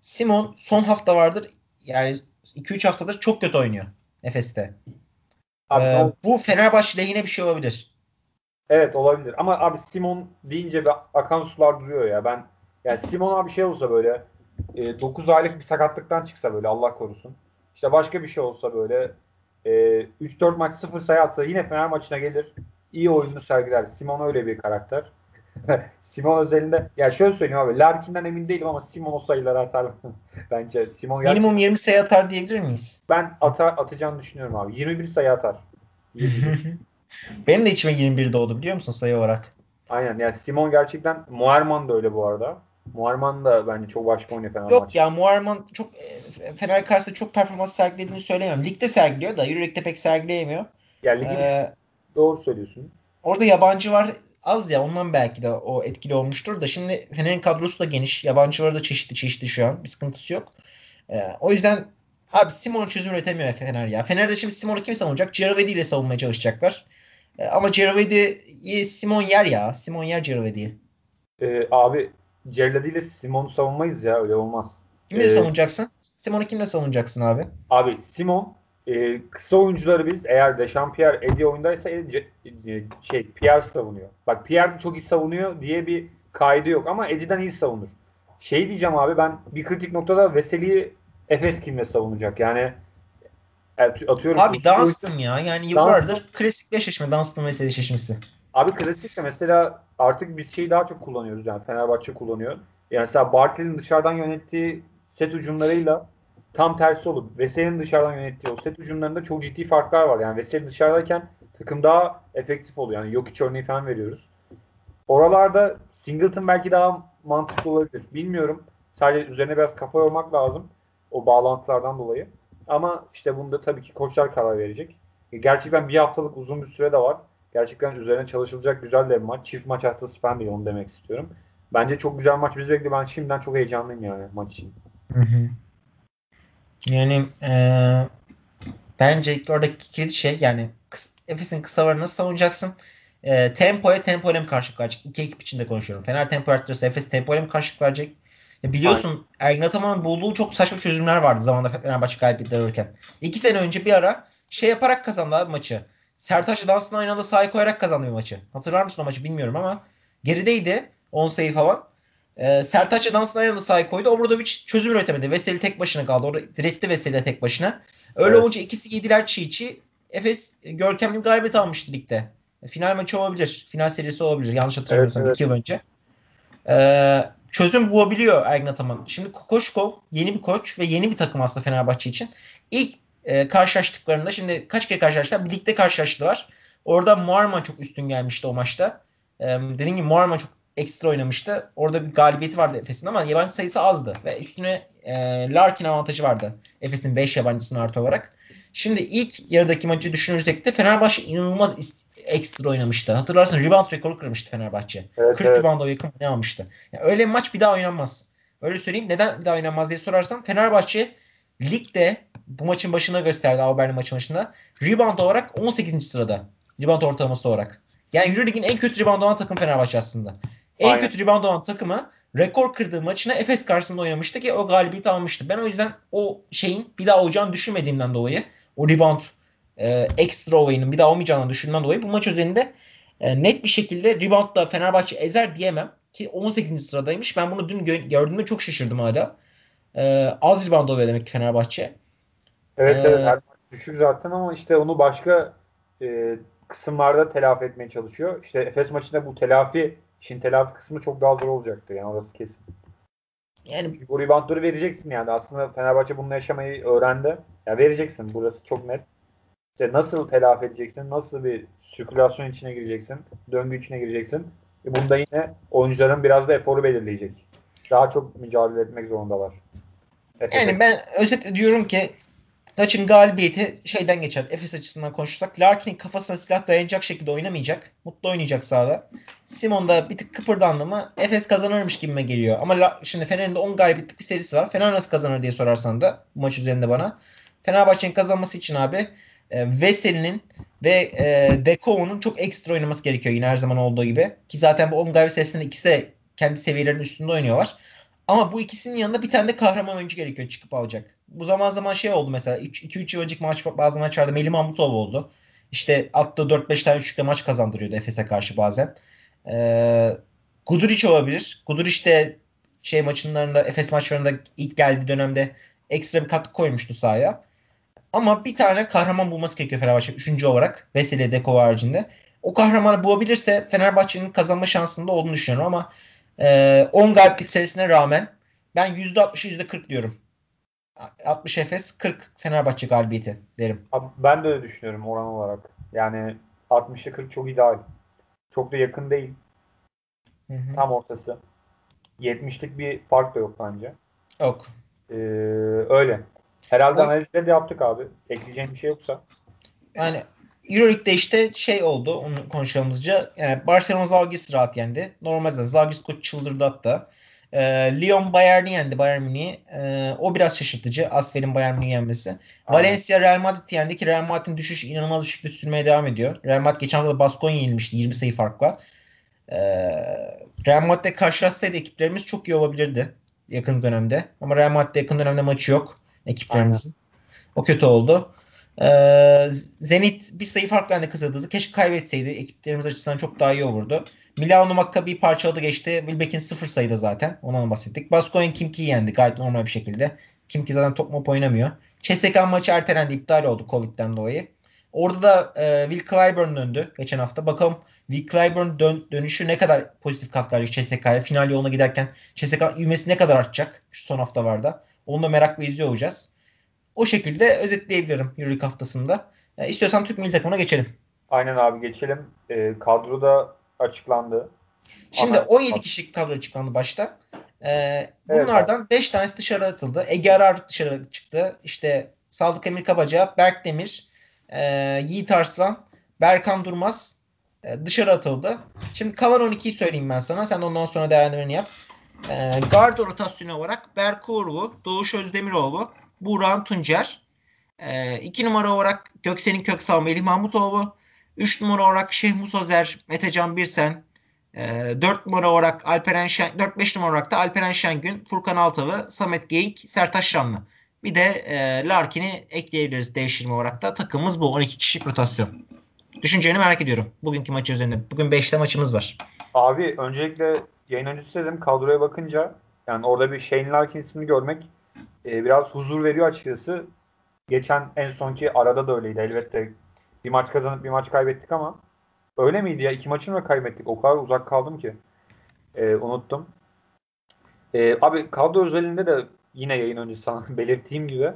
Simon son hafta vardır. Yani 2-3 haftadır çok kötü oynuyor Efes'te. Abi, ee, bu Fenerbahçe lehine bir şey olabilir. Evet olabilir. Ama abi Simon deyince bir akan sular duruyor ya. Ben yani Simon abi şey olsa böyle e, 9 aylık bir sakatlıktan çıksa böyle Allah korusun. İşte başka bir şey olsa böyle e, 3-4 maç 0 sayı atsa yine Fener maçına gelir. İyi oyununu sergiler. Simon öyle bir karakter. [LAUGHS] Simon özelinde ya şöyle söyleyeyim abi Larkin'den emin değilim ama Simon o sayıları atar [LAUGHS] bence. Simon gerçekten... Minimum 20 sayı atar diyebilir miyiz? Ben atar, atacağını düşünüyorum abi. 21 sayı atar. [LAUGHS] Benim de içime 21 doğdu biliyor musun sayı olarak? Aynen yani Simon gerçekten Muarman da öyle bu arada. Muarman da bence çok başka oynuyor Fenerbahçe. Yok ya Muarman çok e, Fener karşısında çok performans sergilediğini söyleyemem. Ligde sergiliyor da Euroleague'de pek sergileyemiyor. Ya ligin ee, doğru söylüyorsun. Orada yabancı var az ya ondan belki de o etkili olmuştur da şimdi Fener'in kadrosu da geniş. Yabancıları da çeşitli çeşitli şu an. Bir sıkıntısı yok. Ee, o yüzden abi Simon çözüm üretemiyor Fener ya. Fener'de şimdi Simon'u kim savunacak? Ciravedi ile savunmaya çalışacaklar. Ee, ama Ciravedi'yi Simon yer ya. Simon yer Ciravedi'yi. Ee, abi Ciravedi ile Simon'u savunmayız ya. Öyle olmaz. Kimle ee, savunacaksın? Simon'u kimle savunacaksın abi? Abi Simon e, kısa oyuncuları biz eğer Dechampierre Eddie oyundaysa e, şey Pierre savunuyor. Bak Pierre çok iyi savunuyor diye bir kaydı yok ama Eddie'den iyi savunur. Şey diyeceğim abi ben bir kritik noktada Veseli'yi Efes kimle savunacak? Yani e, atıyorum. Abi Dunstan ya. Yani yıllardır Dunstan, klasik eşleşme. Dunstan Veseli eşleşmesi. Abi klasik de mesela artık biz şeyi daha çok kullanıyoruz yani Fenerbahçe kullanıyor. Yani mesela Barkley'nin dışarıdan yönettiği set ucumlarıyla tam tersi olup Veseli'nin dışarıdan yönettiği o set ucumlarında çok ciddi farklar var. Yani Veseli dışarıdayken takım daha efektif oluyor. Yani yok hiç örneği falan veriyoruz. Oralarda Singleton belki daha mantıklı olabilir. Bilmiyorum. Sadece üzerine biraz kafa yormak lazım. O bağlantılardan dolayı. Ama işte bunda tabii ki koçlar karar verecek. Gerçekten bir haftalık uzun bir süre de var. Gerçekten üzerine çalışılacak güzel de bir maç. Çift maç haftası falan değil onu demek istiyorum. Bence çok güzel maç bizi bekliyor. Ben şimdiden çok heyecanlıyım yani maç için. Hı hı. Yani e, bence oradaki kilit şey yani Efes'in kısa varını nasıl savunacaksın? E, tempoya tempoyla mı karşılık verecek? İki ekip içinde konuşuyorum. Fener tempo arttırırsa Efes tempoyla mı karşılık verecek? Ya biliyorsun Aynen. Ergin Ataman'ın bulduğu çok saçma çözümler vardı zamanında Fenerbahçe kaybettirirken. İki sene önce bir ara şey yaparak kazandı abi maçı. Sertaç Dans'ın aynı anda sahaya koyarak kazandı bir maçı. Hatırlar mısın o maçı bilmiyorum ama gerideydi 10 sayı falan. E, Sertaç Dans'ın aynı anda sahaya koydu. Obradovic çözüm üretemedi. Veseli tek başına kaldı. Orada diretti Veseli tek başına. Öyle evet. olunca ikisi yediler çiğ çiğ. Efes görkemli bir galibiyet almıştı ligde. Final maçı olabilir. Final serisi olabilir. Yanlış hatırlamıyorsam evet, evet. yıl önce. Ee, çözüm bulabiliyor Ergin Ataman. Şimdi Kokoşkov yeni bir koç ve yeni bir takım aslında Fenerbahçe için. İlk e, karşılaştıklarında şimdi kaç kere karşılaştılar? Birlikte karşılaştılar. Orada Muarman çok üstün gelmişti o maçta. E, dediğim gibi Muarman çok ekstra oynamıştı. Orada bir galibiyeti vardı Efes'in ama yabancı sayısı azdı. Ve üstüne e, Larkin avantajı vardı. Efes'in 5 yabancısının artı olarak. Şimdi ilk yarıdaki maçı düşünürsek de Fenerbahçe inanılmaz ekstra oynamıştı. Hatırlarsın rebound rekoru kırmıştı Fenerbahçe. Evet, 40 evet. rebound yakın ne almıştı. Yani öyle bir maç bir daha oynanmaz. Öyle söyleyeyim. Neden bir daha oynanmaz diye sorarsan Fenerbahçe ligde bu maçın başına gösterdi Auber'in maçın başında. Rebound olarak 18. sırada. Rebound ortalaması olarak. Yani Euroleague'in en kötü rebound olan takım Fenerbahçe aslında. En Aynen. kötü rebound olan takımı rekor kırdığı maçına Efes karşısında oynamıştı ki o galibiyeti almıştı. Ben o yüzden o şeyin bir daha olacağını düşünmediğimden dolayı o rebound e, ekstra olayının bir daha olmayacağını düşündüğümden dolayı bu maç üzerinde e, net bir şekilde reboundla Fenerbahçe ezer diyemem. ki 18. sıradaymış. Ben bunu dün gö- gördüğümde çok şaşırdım hala. Ee, az rebound oluyor demek ki Fenerbahçe. Evet Ee, evet her maç düşük zaten ama işte onu başka e, kısımlarda telafi etmeye çalışıyor. İşte Efes maçında bu telafi işin telafi kısmı çok daha zor olacaktı yani orası kesin. Yani Çünkü bu reboundları vereceksin yani. Aslında Fenerbahçe bunu yaşamayı öğrendi. Ya vereceksin. Burası çok net. İşte nasıl telafi edeceksin? Nasıl bir sirkülasyon içine gireceksin? Döngü içine gireceksin? E bunda yine oyuncuların biraz da eforu belirleyecek. Daha çok mücadele etmek zorundalar. Efes'e Yani ben özetle diyorum ki maçın galibiyeti şeyden geçer. Efes açısından konuşursak Larkin'in kafasına silah dayanacak şekilde oynamayacak. Mutlu oynayacak sahada. Simon da bir tık kıpırdandı mı Efes kazanırmış gibime geliyor. Ama La- şimdi Fener'in de 10 galibiyetlik bir serisi var. Fener nasıl kazanır diye sorarsan da bu maç üzerinde bana. Fenerbahçe'nin kazanması için abi e, Veseli'nin ve e, Dekov'un çok ekstra oynaması gerekiyor yine her zaman olduğu gibi. Ki zaten bu 10 galibiyet serisinde ikisi de kendi seviyelerinin üstünde oynuyorlar. Ama bu ikisinin yanında bir tane de kahraman oyuncu gerekiyor çıkıp alacak. Bu zaman zaman şey oldu mesela 2-3 yıl önceki maç bazı maçlarda Melih Mahmutoğlu oldu. İşte attığı 4-5 tane üçlükle maç kazandırıyordu Efes'e karşı bazen. Ee, Guduric olabilir. Guduric de şey maçlarında Efes maçlarında ilk geldiği dönemde ekstra bir katkı koymuştu sahaya. Ama bir tane kahraman bulması gerekiyor Fenerbahçe 3. olarak. Veseli Deko haricinde. O kahramanı bulabilirse Fenerbahçe'nin kazanma şansında olduğunu düşünüyorum ama e, 10 galibiyet serisine rağmen ben %60'ı %40 diyorum. 60 Efes 40 Fenerbahçe galibiyeti derim. Abi ben de öyle düşünüyorum oran olarak. Yani 60'lı 40 çok ideal. Çok da yakın değil. Hı hı. Tam ortası. 70'lik bir fark da yok bence. Yok. Ee, öyle. Herhalde O- analizleri de yaptık abi. Ekleyeceğim bir şey yoksa. Yani Euroleague'de işte şey oldu onu konuşalımızca. Yani Barcelona Zalgiris rahat yendi. Normalde Zalgiris koç çıldırdı hatta. Ee, Lyon Bayern'i yendi Bayern Münih'i. Ee, o biraz şaşırtıcı. Asfel'in Bayern Münih'i yenmesi. Valencia Real Madrid yendi ki Real Madrid'in düşüşü inanılmaz bir şekilde sürmeye devam ediyor. Real Madrid geçen hafta Baskonya yenilmişti 20 sayı farkla. Ee, Real Madrid'le karşılaşsaydı ekiplerimiz çok iyi olabilirdi yakın dönemde. Ama Real Madrid'de yakın dönemde maçı yok ekiplerimizin. O kötü oldu. Ee, Zenit bir sayı farkla önde kazandı. Keşke kaybetseydi. Ekiplerimiz açısından çok daha iyi olurdu. Milano Maccabi parçaladı geçti. Wilbeck'in sıfır sayıda zaten. Ondan bahsettik. Baskonya Kimki'yi yendi gayet normal bir şekilde. Kimki zaten top mop oynamıyor. CSKA maçı ertelendi. iptal oldu Covid'den dolayı. Orada da e, Will Clyburn döndü geçen hafta. Bakalım Will Clyburn dön, dönüşü ne kadar pozitif katkı verecek CSK'ya. Final yoluna giderken CSK ivmesi ne kadar artacak şu son haftalarda. Onu da merakla izliyor olacağız. O şekilde özetleyebilirim Euroleague haftasında. E, istiyorsan Türk milli takımına geçelim. Aynen abi geçelim. Ee, kadroda açıklandı. Şimdi Ana- 17 kişilik kadro açıklandı başta. Evet bunlardan 5 tanesi dışarı atıldı. Ege Arar dışarı çıktı. İşte Sadık Emir Kabaca, Berk Demir, e, Yiğit Arslan, Berkan Durmaz e, dışarı atıldı. Şimdi kalan 12'yi söyleyeyim ben sana. Sen ondan sonra değerlendirmeni yap. E, guard rotasyonu olarak Berk Uğurlu, Doğuş Özdemiroğlu, Buğra Tuncer. 2 numara olarak Göksel'in Köksal, Melih Mahmutoğlu. 3 numara olarak Şeyh Musazer, Metecan Birsen, 4 numara olarak Alperen Şen, 4-5 numara olarak da Alperen Şengün, Furkan Altavı, Samet Geyik, Sertaş Şanlı. Bir de e, Larkin'i ekleyebiliriz devşirme olarak da. Takımımız bu 12 kişilik rotasyon. Düşünceni merak ediyorum. Bugünkü maç üzerinde. Bugün 5'te maçımız var. Abi öncelikle yayın öncesi dedim kadroya bakınca yani orada bir Shane Larkin ismini görmek e, biraz huzur veriyor açıkçası. Geçen en sonki arada da öyleydi elbette. Bir maç kazanıp bir maç kaybettik ama öyle miydi ya? İki maçını mı kaybettik? O kadar uzak kaldım ki. E, unuttum. E, abi kadro özelinde de yine yayın öncesi sana [LAUGHS] belirttiğim gibi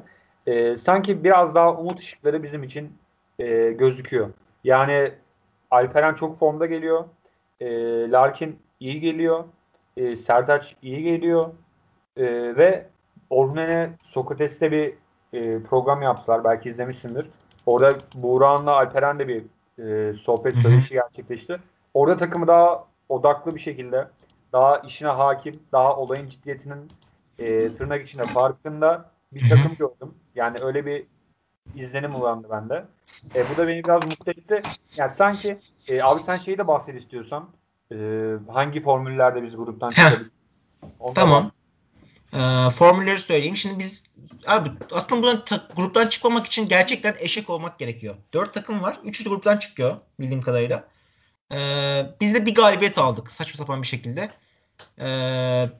e, sanki biraz daha umut ışıkları bizim için e, gözüküyor. Yani Alperen çok formda geliyor. E, Larkin iyi geliyor. E, Sertaç iyi geliyor. E, ve Orhunen'e Sokrates'te bir e, program yaptılar. Belki izlemişsindir. Orada Buğra'nla Alperen de bir e, sohbet söyleşi gerçekleşti. Orada takımı daha odaklı bir şekilde, daha işine hakim, daha olayın ciddiyetinin e, tırnak içinde farkında bir takım gördüm. Yani öyle bir izlenim uyandı bende. E, bu da beni biraz mutlu etti. Yani sanki e, abi sen şeyi de bahset istiyorsan e, hangi formüllerde biz gruptan çıkabiliriz? Tamam. Ee, formülleri söyleyeyim. Şimdi biz abi aslında buradan ta- gruptan çıkmamak için gerçekten eşek olmak gerekiyor. 4 takım var. 3'ü de gruptan çıkıyor bildiğim kadarıyla. Ee, biz de bir galibiyet aldık saçma sapan bir şekilde. Ee,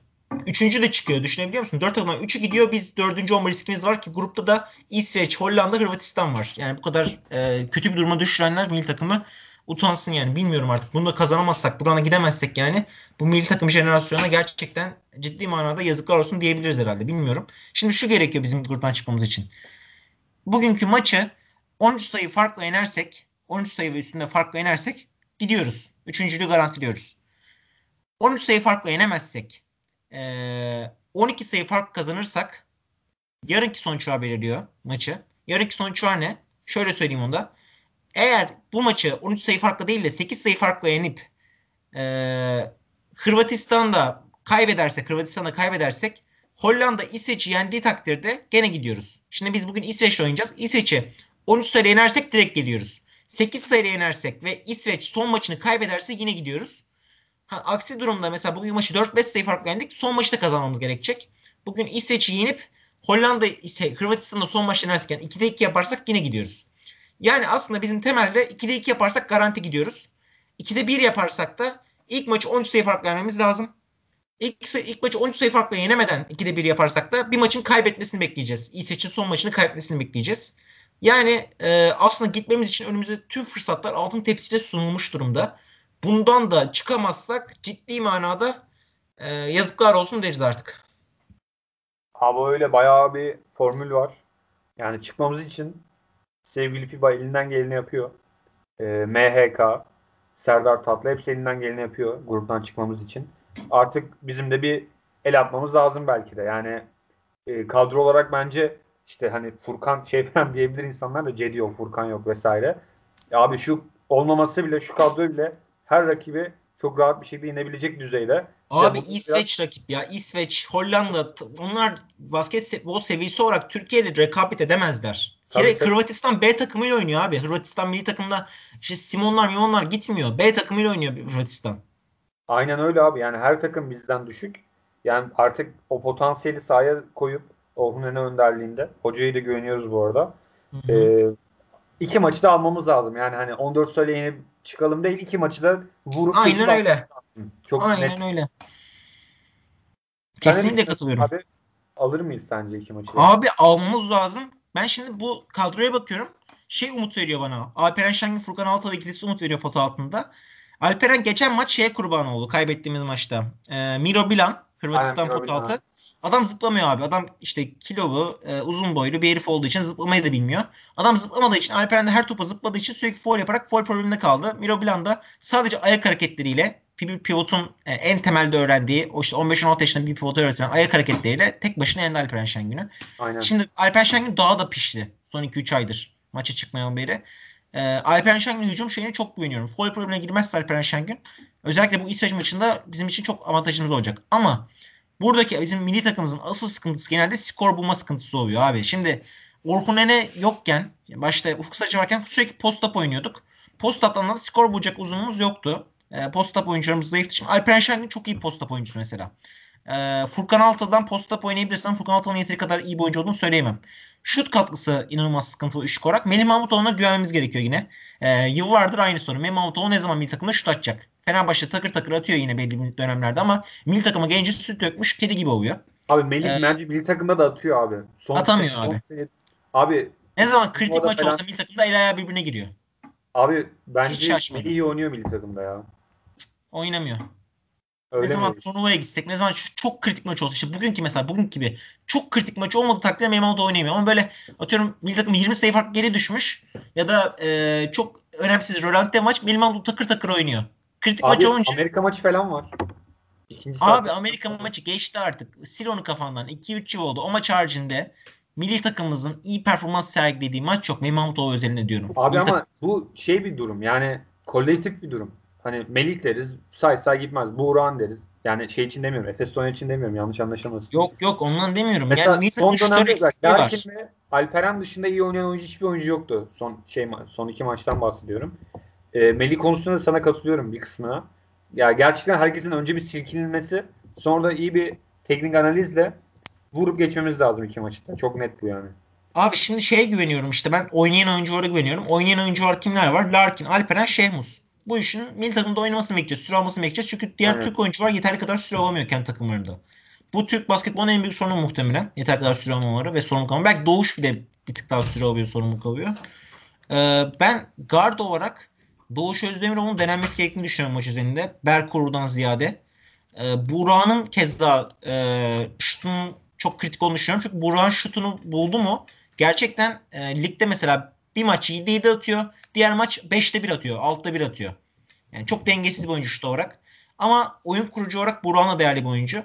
üçüncü de çıkıyor. Düşünebiliyor musun? Dört takımdan üçü gidiyor. Biz dördüncü olma riskimiz var ki grupta da İsveç, Hollanda, Hırvatistan var. Yani bu kadar e, kötü bir duruma düşürenler milli takımı utansın yani. Bilmiyorum artık. Bunu da kazanamazsak, burana gidemezsek yani bu milli takım jenerasyonuna gerçekten ciddi manada yazıklar olsun diyebiliriz herhalde. Bilmiyorum. Şimdi şu gerekiyor bizim gruptan çıkmamız için. Bugünkü maçı 13 sayı farkla yenersek 13 sayı ve üstünde farkla yenersek gidiyoruz. Üçüncülüğü garantiliyoruz. 13 sayı farkla yenemezsek 12 sayı fark kazanırsak yarınki sonuçlar belirliyor maçı. Yarınki sonuçlar ne? Şöyle söyleyeyim onda. Eğer bu maçı 13 sayı farkla değil de 8 sayı farkla yenip e, Hırvatistan'da kaybedersek, Hırvatistan'da kaybedersek Hollanda İsveç'i yendiği takdirde gene gidiyoruz. Şimdi biz bugün İsveç'le oynayacağız. İsveç'i 13 sayı yenersek direkt geliyoruz. 8 sayı yenersek ve İsveç son maçını kaybederse yine gidiyoruz. Ha, aksi durumda mesela bugün maçı 4-5 sayı farklı yendik. Son maçı da kazanmamız gerekecek. Bugün İsveç'i yenip Hollanda ise Hırvatistan'da son maçı yenersek yani 2'de 2 yaparsak yine gidiyoruz. Yani aslında bizim temelde 2'de 2 yaparsak garanti gidiyoruz. 2'de 1 yaparsak da ilk maçı 13 sayı farklı yenmemiz lazım. İlk, ilk maçı 13 sayı farklı yenemeden 2'de 1 yaparsak da bir maçın kaybetmesini bekleyeceğiz. İsveç'in son maçını kaybetmesini bekleyeceğiz. Yani e, aslında gitmemiz için önümüze tüm fırsatlar altın tepsiyle sunulmuş durumda. Bundan da çıkamazsak ciddi manada e, yazıklar olsun deriz artık. Abi öyle bayağı bir formül var. Yani çıkmamız için sevgili FIBA elinden geleni yapıyor. E, MHK, Serdar Tatlı hepsi elinden geleni yapıyor gruptan çıkmamız için. Artık bizim de bir el atmamız lazım belki de. Yani e, kadro olarak bence işte hani Furkan şey falan [LAUGHS] diyebilir insanlar da Cedi yok, Furkan yok vesaire. Ya abi şu olmaması bile şu kadro bile her rakibi çok rahat bir şekilde yenebilecek düzeyde. Abi ya İsveç biraz... rakip ya. İsveç, Hollanda onlar basketbol seviyesi olarak Türkiye ile rekabet edemezler. Tabii, tabii. Hırvatistan B takımıyla oynuyor abi. Hırvatistan milli takımda işte Simonlar, Mimonlar gitmiyor. B takımıyla oynuyor Hırvatistan. Aynen öyle abi. Yani her takım bizden düşük. Yani artık o potansiyeli sahaya koyup Orhun Ene önderliğinde. Hocayı da güveniyoruz bu arada. Hı hı. Ee, iki maçı da almamız lazım. Yani hani 14 sayı yenip çıkalım değil. iki maçı da vurup Aynen öyle. Çok Aynen net. öyle. Kesinlikle katılıyorum. Abi, alır mıyız sence iki maçı? Abi almamız lazım. Ben şimdi bu kadroya bakıyorum. Şey umut veriyor bana. Alperen Şengün Furkan Altalı ikilisi umut veriyor pota altında. Alperen geçen maç şeye kurban oldu kaybettiğimiz maçta. Ee, Miro Bilan Hırvatistan pot altı. Adam zıplamıyor abi. Adam işte kilolu, e, uzun boylu bir herif olduğu için zıplamayı da bilmiyor. Adam zıplamadığı için Alperen de her topa zıpladığı için sürekli foul yaparak foul probleminde kaldı. Miro Bilan da sadece ayak hareketleriyle pivotun e, en temelde öğrendiği o işte 15-16 yaşında bir pivotu öğretilen ayak hareketleriyle tek başına yendi Alperen Şengün'ü. Aynen. Şimdi Alperen Şengün daha da pişti son 2-3 aydır maça çıkmayan beri. E, Alperen Şengün hücum şeyine çok güveniyorum. Foul problemine girmezse Alperen Şengün özellikle bu İsveç maçında bizim için çok avantajımız olacak. Ama buradaki bizim milli takımımızın asıl sıkıntısı genelde skor bulma sıkıntısı oluyor abi. Şimdi Orkun Ene yokken başta Ufuk Saçı varken sürekli post-up oynuyorduk. Post-up'tan da skor bulacak uzunumuz yoktu. E, post-up oyuncularımız zayıftı. Şimdi Alperen Şengün çok iyi post-up oyuncusu mesela. E, Furkan Altı'dan post-up oynayabilirsen Furkan Altı'nın yeteri kadar iyi bir oyuncu olduğunu söyleyemem. Şut katkısı inanılmaz sıkıntılı üçlük olarak. Melih Mahmutoğlu'na güvenmemiz gerekiyor yine. E, yıllardır aynı sorun. Melih Mahmutoğlu ne zaman milli takımda şut atacak? Fenerbahçe takır takır atıyor yine belli dönemlerde ama milli takıma gelince süt dökmüş kedi gibi oluyor. Abi Melih ee, bence milli takımda da atıyor abi. Son atamıyor sene, abi. Sene, abi ne zaman kritik maç falan... olsa milli takımda el ayağı birbirine giriyor. Abi bence iyi oynuyor milli takımda ya. Oynamıyor. Öyle ne zaman mi? turnuvaya gitsek, ne zaman çok kritik maç olsa, işte bugünkü mesela bugünkü gibi çok kritik maç olmadığı takdirde Meyman'da oynayamıyor. Ama böyle atıyorum milli takım 20 sayı fark geri düşmüş ya da e, çok önemsiz Rolante maç Meyman'da takır takır oynuyor. Kritik Abi, maç olunca. Amerika maçı falan var. İkinci Abi Amerika maçı geçti artık. Sil onu kafandan. 2-3 yıl oldu. O maç haricinde milli takımımızın iyi performans sergilediği maç yok. Mehmet Mahmutoğlu özelinde diyorum. Abi milli ama takım... bu şey bir durum. Yani kolektif bir durum. Hani Melih deriz. Say say gitmez. Buğra'nın deriz. Yani şey için demiyorum. Efes Tonya için demiyorum. Yanlış anlaşılmasın. Yok yok ondan demiyorum. Mesela yani son dönemde Larkin ve Alperen dışında iyi oynayan oyuncu hiçbir oyuncu yoktu. Son şey son iki maçtan bahsediyorum. E, Melih konusunda sana katılıyorum bir kısmına. Ya gerçekten herkesin önce bir silkinilmesi sonra da iyi bir teknik analizle vurup geçmemiz lazım iki maçta. Çok net bu yani. Abi şimdi şeye güveniyorum işte ben oynayan oyunculara güveniyorum. Oynayan oyuncular kimler var? Larkin, Alperen, Şehmus. bu işin milli takımda oynamasını bekleyeceğiz. Süre almasını bekleyeceğiz. Çünkü diğer Evet. Türk oyuncular yeterli kadar süre alamıyor kendi takımlarında. Bu Türk basketbolun en büyük sorunu muhtemelen. Yeter kadar süre almamaları ve sorumluluk almaları. Belki Doğuş bile bir tık daha süre alıyor, sorumluluk alıyor. Ee, ben guard olarak Doğuş Özdemiroğlu'nun denenmesi gerektiğini düşünüyorum maç üzerinde. Berkuru'dan ziyade. Ee, Burak'ın keza e, şutunun çok kritik olduğunu düşünüyorum. Çünkü Burak'ın şutunu buldu mu gerçekten e, ligde mesela bir maç 7-7 atıyor. Diğer maç 5'te 1 atıyor. 6'da 1 atıyor. Yani çok dengesiz bir oyuncu şut olarak. Ama oyun kurucu olarak Burak'ın da değerli bir oyuncu.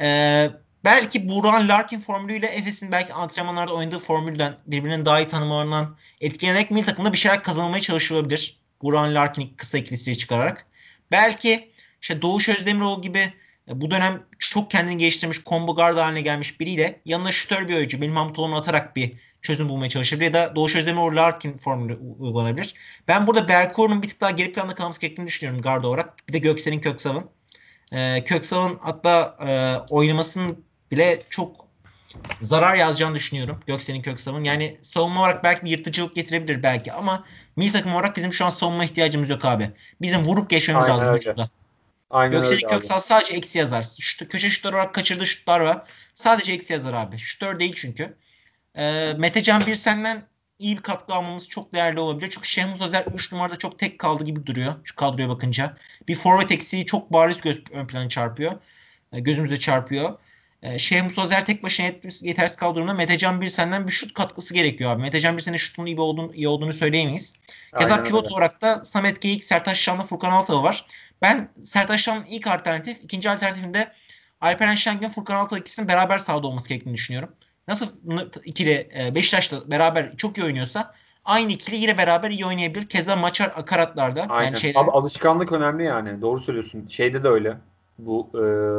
Ee, belki Burak'ın Larkin formülüyle Efes'in belki antrenmanlarda oynadığı formülden birbirinin daha iyi tanımalarından etkilenerek milli takımda bir şeyler kazanmaya çalışılabilir. Burak'ın Larkin'i kısa ikilisiye çıkararak. Belki işte Doğuş Özdemiroğlu gibi bu dönem çok kendini geliştirmiş combo guard haline gelmiş biriyle yanına şütör bir oyuncu benim Mahmutoğlu'nu atarak bir çözüm bulmaya çalışabilir ya da Doğuş Özdemiroğlu Larkin formülü uygulanabilir. Ben burada Berkor'un bir tık daha geri planda kalması gerektiğini düşünüyorum guard olarak. Bir de Göksel'in Köksav'ın. Ee, Köksav'ın hatta e, oynamasının bile çok zarar yazacağını düşünüyorum. Göksel'in Köksav'ın. Yani savunma olarak belki bir yırtıcılık getirebilir belki ama milli takım olarak bizim şu an savunma ihtiyacımız yok abi. Bizim vurup geçmemiz Aynen lazım öyle. hücumda. Aynen Göksel'in öyle abi. Köksal sadece eksi yazar. Şut, köşe şutları olarak kaçırdığı şutlar var. Sadece eksi yazar abi. Şutör değil çünkü. Ee, Metecan bir senden iyi bir katkı almamız çok değerli olabilir. Çünkü Şehmus Özer 3 numarada çok tek kaldı gibi duruyor. Şu kadroya bakınca. Bir forvet eksiği çok bariz göz, ön plana çarpıyor. Ee, gözümüze çarpıyor. Ee, Şehmus Özer tek başına yet- yetersiz kaldığı durumda Metecan bir senden bir şut katkısı gerekiyor abi. Metecan bir senin şutunun iyi, olduğunu, iyi olduğunu söyleyemeyiz. Keza pivot öyle. olarak da Samet Geyik, Sertaç Şanlı, Furkan Altaylı var. Ben Sertaç Şanlı'nın ilk alternatif, ikinci alternatifinde Alperen Şengün, Furkan Altaylı ikisinin beraber sahada olması gerektiğini düşünüyorum. Nasıl ikili e, Beşiktaş'la beraber çok iyi oynuyorsa aynı ikili yine beraber iyi oynayabilir. Keza Maçar Akaratlar'da. Aynen. Yani şeyde, Abi alışkanlık önemli yani. Doğru söylüyorsun. Şeyde de öyle. Bu e,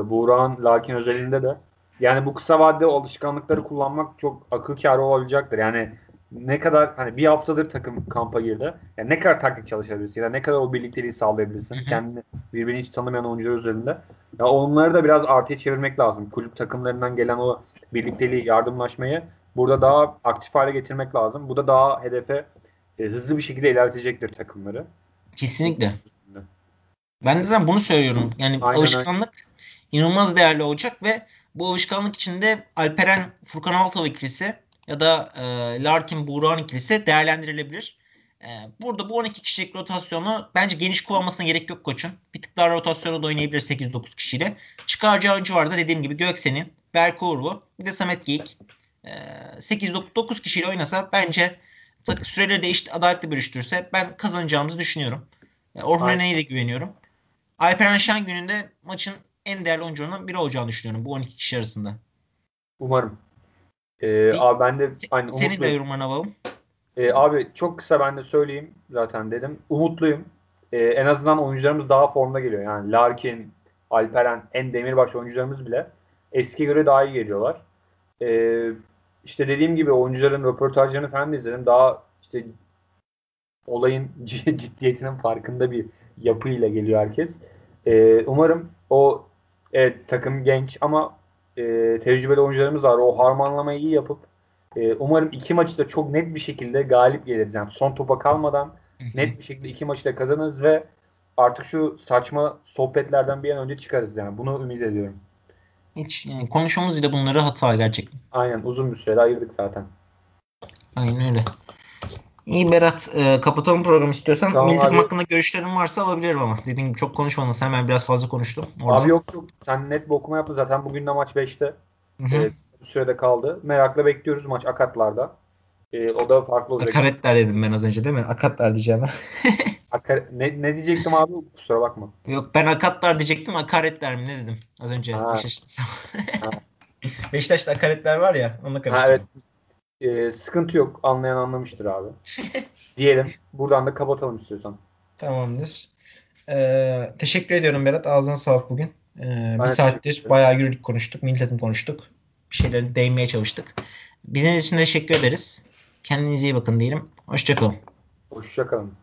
Buğra'nın Larkin özelinde de. Yani bu kısa vadede alışkanlıkları kullanmak çok akıl kârı olacaktır. Yani ne kadar hani bir haftadır takım kampa girdi. Yani ne kadar taktik çalışabilirsin ya da ne kadar o birlikteliği sağlayabilirsin. Kendini birbirini hiç tanımayan oyuncular üzerinde. Ya onları da biraz artıya çevirmek lazım. Kulüp takımlarından gelen o birlikteliği, yardımlaşmayı burada daha aktif hale getirmek lazım. Bu da daha hedefe e, hızlı bir şekilde ilerletecektir takımları. kesinlikle. Ben de zaten bunu söylüyorum. Yani Aynen alışkanlık inanılmaz değerli olacak ve bu alışkanlık içinde Alperen Furkan Altaylı ikilisi ya da e, Larkin Buğra'nın ikilisi değerlendirilebilir. E, burada bu 12 kişilik rotasyonu bence geniş kullanmasına gerek yok koçun. Bir tık daha rotasyonu da oynayabilir 8-9 kişiyle. Çıkaracağı oyuncu var da dediğim gibi Göksen'in, Berko Urlu, bir de Samet Geyik. E, 8-9 kişiyle oynasa bence tak- süreleri de eşit adaletli bölüştürürse ben kazanacağımızı düşünüyorum. E, Orhun Aynen. Ene'ye de güveniyorum. Alperen Şengün'ün de maçın en değerli oyuncularından biri olacağını düşünüyorum bu 12 kişi arasında. Umarım. Ee, abi ben de hani Senin de umutluyum. yorumlarını alalım. Ee, abi çok kısa ben de söyleyeyim zaten dedim. Umutluyum. Ee, en azından oyuncularımız daha formda geliyor. Yani Larkin, Alperen, en demirbaş oyuncularımız bile eskiye göre daha iyi geliyorlar. Ee, işte dediğim gibi oyuncuların röportajlarını falan da izledim. Daha işte olayın [LAUGHS] ciddiyetinin farkında bir yapıyla geliyor herkes. Ee, umarım o evet, takım genç ama e, tecrübeli oyuncularımız var. O harmanlamayı iyi yapıp e, umarım iki maçı da çok net bir şekilde galip geliriz. Yani son topa kalmadan net bir şekilde iki maçı da kazanırız ve artık şu saçma sohbetlerden bir an önce çıkarız yani. Bunu ümit ediyorum. Hiç yani konuşmamız bile bunları hata gerçekten. Aynen uzun bir sürede ayırdık zaten. Aynen öyle. İyi Berat e, kapatalım programı istiyorsan. Tamam Milli takım hakkında görüşlerin varsa alabilirim ama. Dediğim gibi çok konuşmadın sen ben biraz fazla konuştum. Orada. Abi yok yok. Sen net bir okuma yaptın zaten. Bugün de maç 5'te. Hı hı. Evet, sürede kaldı. Merakla bekliyoruz maç akatlarda. Ee, o da farklı olacak. Akaretler dedim ben az önce değil mi? Akatlar diyeceğim. [LAUGHS] Akar- ne, ne diyecektim abi? Kusura bakma. Yok ben akatlar diyecektim. Akaretler mi ne dedim az önce. Ha. Beşiktaş... [LAUGHS] Beşiktaş'ta akaretler var ya Ha, karıştırdım. evet. Ee, sıkıntı yok. Anlayan anlamıştır abi. [LAUGHS] Diyelim. Buradan da kapatalım istiyorsan. Tamamdır. Ee, teşekkür ediyorum Berat. Ağzına sağlık bugün. Ee, bir saattir bayağı yürüdük konuştuk. Milli takım konuştuk. Bir şeyleri değinmeye çalıştık. Bildiğiniz için teşekkür ederiz. Kendinize iyi bakın diyelim. Hoşçakalın. Hoşçakalın.